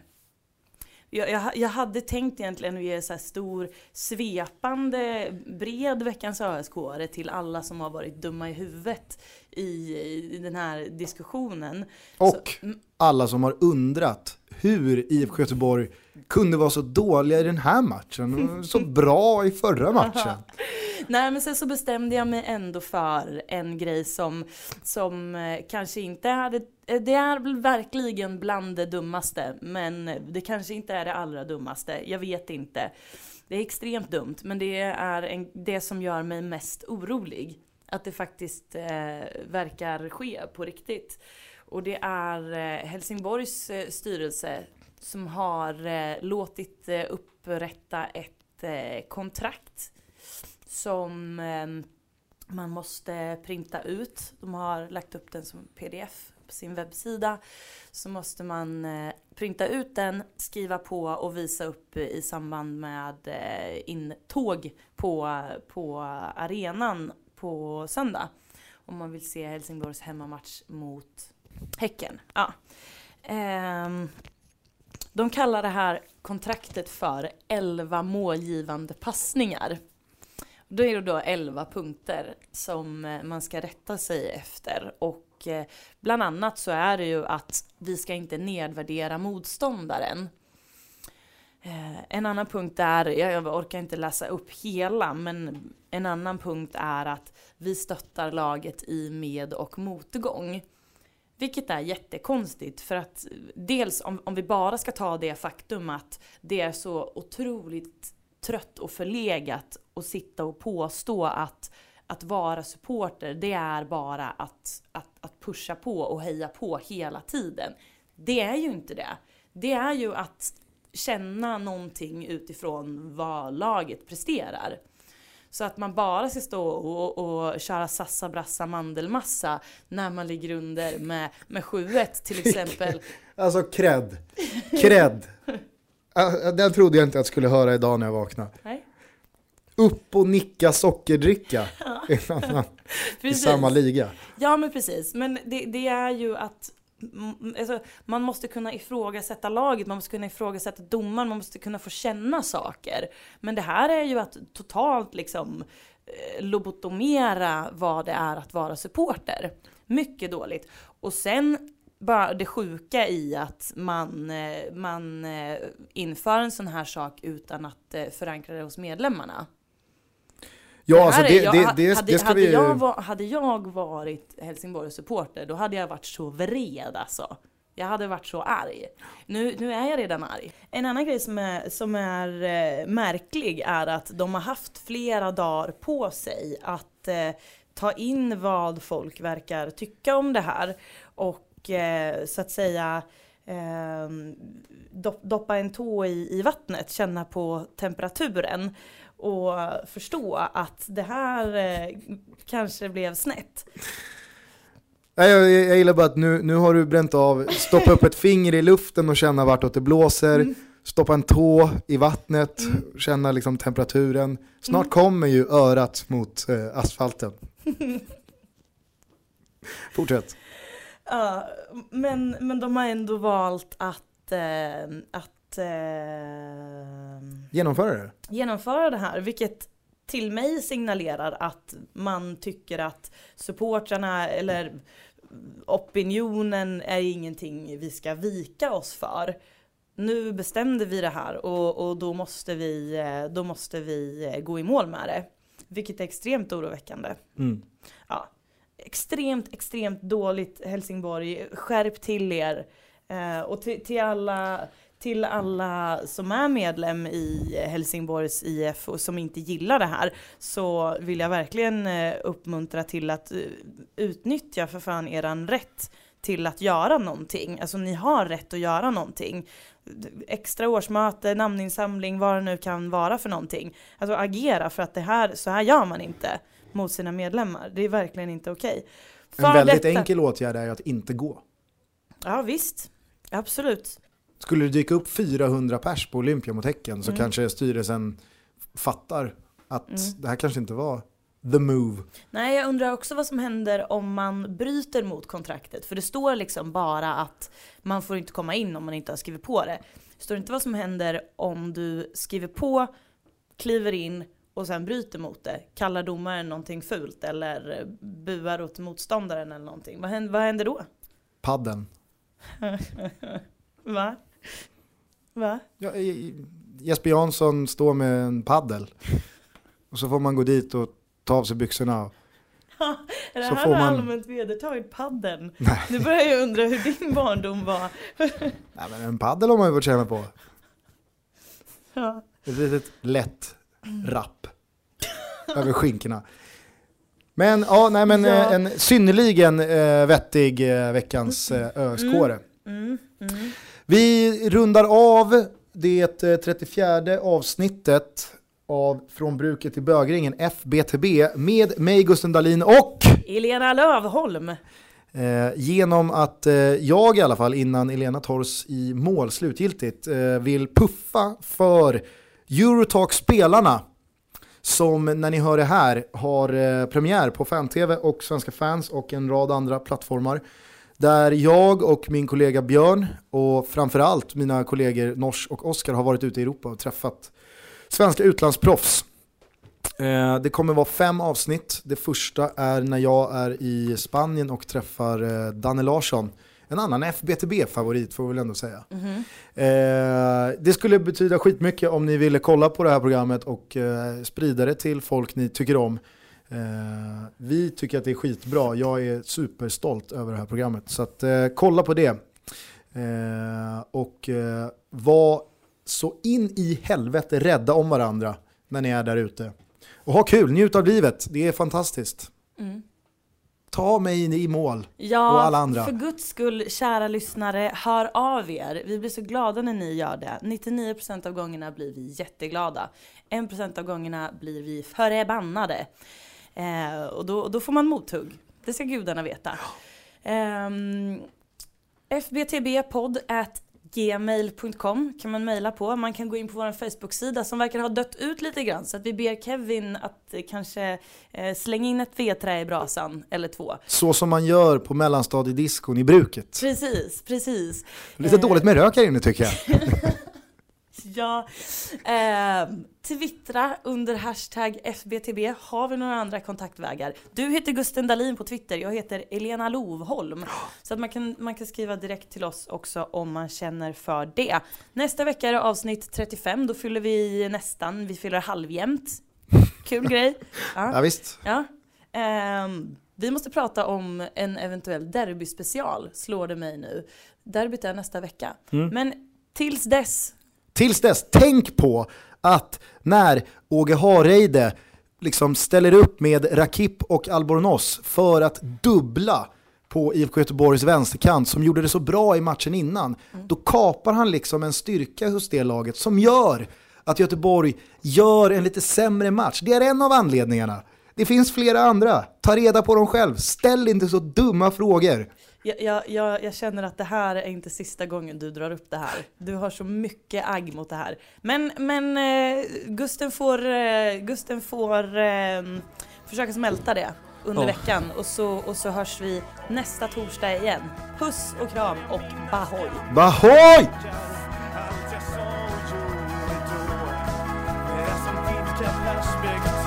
Jag, jag, jag, hade tänkt egentligen att ge så stor svepande bred veckans ÖSK till alla som har varit dumma i huvudet i, i den här diskussionen. Och så, alla som har undrat hur IFK Göteborg kunde vara så dåliga i den här matchen och så bra i förra matchen. Nej men sen så bestämde jag mig ändå för en grej som, som eh, kanske inte hade, eh, det är verkligen bland det dummaste men det kanske inte är det allra dummaste, jag vet inte. Det är extremt dumt, men det är en, det som gör mig mest orolig. Att det faktiskt eh, verkar ske på riktigt. Och det är eh, Helsingborgs eh, styrelse som har eh, låtit eh, upprätta ett eh, kontrakt som eh, man måste printa ut. De har lagt upp den som pdf på sin webbsida. Så måste man eh, printa ut den, skriva på och visa upp i samband med eh, intåg på, på arenan på söndag. Om man vill se Helsingborgs hemmamatch mot Häcken. Ja. Ehm, de kallar det här kontraktet för 11 målgivande passningar. Då är det då 11 punkter som eh, man ska rätta sig efter och eh, bland annat så är det ju att vi ska inte nedvärdera motståndaren. Eh, en annan punkt är, jag orkar inte läsa upp hela, men en annan punkt är att vi stöttar laget i med och motgång. Vilket är jättekonstigt för att dels om, om vi bara ska ta det faktum att det är så otroligt trött och förlegat att sitta och påstå att att vara supporter, det är bara att, att, att pusha på och heja på hela tiden. Det är ju inte det. Det är ju att känna någonting utifrån vad laget presterar. Så att man bara ska stå och, och köra sassa brassa mandelmassa när man ligger under med, med 7-1 till exempel. Alltså cred. Cred. Ah, Den trodde jag inte att jag skulle höra idag när jag vaknade. Nej. Upp och nicka sockerdricka i, samma liga. Ja men precis, men det, det är ju att alltså, man måste kunna ifrågasätta laget, man måste kunna ifrågasätta domaren, man måste kunna få känna saker. Men det här är ju att totalt liksom eh, lobotomera vad det är att vara supporter. Mycket dåligt. Och sen bara det sjuka i att man, eh, man eh, inför en sån här sak utan att förankra det hos medlemmarna. Ja, alltså det, är- jag- det, det, hade, det hade, vi jag, va- hade jag varit Helsingborgs supporter då hade jag varit så vred alltså. Jag hade varit så arg. Nu, nu är jag redan arg. En annan grej som är, som är eh, märklig är att de har haft flera dagar på sig att eh, ta in vad folk verkar tycka om det här. Och eh, så att säga eh, dopp, doppa en tå i, i vattnet, känna på temperaturen och förstå att det här eh, kanske blev snett. Nej, jag, jag, gillar bara att nu, nu har du bränt av, stoppa upp ett finger i luften och känna vartåt det blåser, Mm. stoppa en tå i vattnet, känna liksom temperaturen. Snart kommer ju örat mot eh, asfalten. Fortsätt. Ja, men, men de har ändå valt att, eh, att eh, Genomföra det. genomföra det här, vilket till mig signalerar att man tycker att supportrarna eller opinionen är ingenting vi ska vika oss för. Nu bestämde vi det här och, och då, måste vi, eh, då måste vi eh, gå i mål med det. Vilket är extremt oroväckande. Mm. Ja, extremt, extremt dåligt Helsingborg. Skärp till er. Eh, och till, till, alla, till alla som är medlem i Helsingborgs IF och som inte gillar det här så vill jag verkligen eh, uppmuntra till att eh, utnyttja för fan eran rätt till att göra någonting. Alltså ni har rätt att göra någonting. Extra årsmöte, namninsamling, vad det nu kan vara för någonting. Alltså agera för att det här, så här gör man inte mot sina medlemmar. Det är verkligen inte okej. En För väldigt detta- enkel åtgärd är ju att inte gå. Ja visst, absolut. Skulle det dyka upp 400 pers på Olympia mot Häcken så Mm. kanske styrelsen fattar att Mm. det här kanske inte var the move. Nej, jag undrar också vad som händer om man bryter mot kontraktet. För det står liksom bara att man får inte komma in om man inte har skrivit på det. Det står inte vad som händer om du skriver på, kliver in och sen bryter mot det. Kallar domaren någonting fult eller buar åt motståndaren eller någonting. Vad händer, vad händer då? Padden. Va? Va? Ja, i- Jesper Jansson står med en paddel. Och så får man gå dit och ta av sig byxorna. Är det Så här får man- allmänt vedertaget padden? Nej. Nu börjar jag undra hur din barndom var. Nej, men en paddel har man ju fått känna på. Ja. Ett litet lätt rapp över skinkorna. Men ja, nej men Ja. eh, en synnerligen eh, vettig eh, veckans eh, öskåre. Mm, mm. Vi rundar av det eh, 34 avsnittet av Från bruket till bögringen, FBTB, med mig Gusten Dahlin och Elena Lövholm. eh, genom att eh, jag i alla fall innan Elena tar oss i mål slutgiltigt eh, vill puffa för Eurotalk-spelarna som när ni hör det här har eh, premiär på Fan-TV och Svenska fans och en rad andra plattformar. Där jag och min kollega Björn och framförallt mina kollegor Nors och Oskar har varit ute i Europa och träffat svenska utlandsproffs. Eh, Det kommer vara fem avsnitt. Det första är när jag är i Spanien och träffar eh, Danne Larsson. En annan FBTB-favorit får vi väl ändå säga. Mhm. Eh, det skulle betyda skitmycket om ni ville kolla på det här programmet och sprida det till folk ni tycker om. Eh, vi tycker att det är skitbra. Jag är superstolt över det här programmet. Så att, eh, kolla på det. Eh, och eh, var så in i helvete rädda om varandra när ni är där ute. Och ha kul, njut av livet. Det är fantastiskt. Mm. Ta mig i mål. Ja, Och alla andra. för guds skull, kära lyssnare, hör av er. Vi blir så glada när ni gör det. 99% av gångerna blir vi jätteglada. 1% av gångerna blir vi förbannade. Eh, och då, då får man mothugg. Det ska gudarna veta. Ehm, fbtbpodd at gmail.com kan man mejla på. Man kan gå in på vår Facebook-sida som verkar ha dött ut lite grann. Så att vi ber Kevin att eh, kanske eh, slänga in ett vedträ i brasan eller två. Så som man gör på mellanstadiediskon i bruket. Precis, precis. Lite Eh, dåligt med rök här inne tycker jag. Ja, eh, twittra under hashtag FBTB. Har vi några andra kontaktvägar? Du heter Gusten Dahlin på Twitter, jag heter Elena Lovholm. Så att man kan, man kan skriva direkt till oss också om man känner för det. Nästa vecka är det avsnitt 35, då fyller vi nästan, vi fyller halvjämnt. Kul grej. Ja. Ja, visst. Ja. Ehm, vi måste prata om en eventuell derbyspecial, slår det mig nu. Derbyt är nästa vecka. Mm. Men tills dess, Tills dess, tänk på att när Åge Hareide liksom ställer upp med Rakip och Albornoz för att dubbla på IFK Göteborgs vänsterkant som gjorde det så bra i matchen innan, då kapar han liksom en styrka hos det laget som gör att Göteborg gör en lite sämre match. Det är en av anledningarna. Det finns flera andra. Ta reda på dem själv. Ställ inte så dumma frågor. Jag, jag, jag, jag känner att det här är inte sista gången du drar upp det här. Du har så mycket agg mot det här. Men, men eh, Gusten får, eh, Gusten får eh, försöka smälta det under Ja. veckan och så, och så hörs vi nästa torsdag igen. Puss och kram och bahoy! Bahoy! Allt jag och gjorde då är som vidgar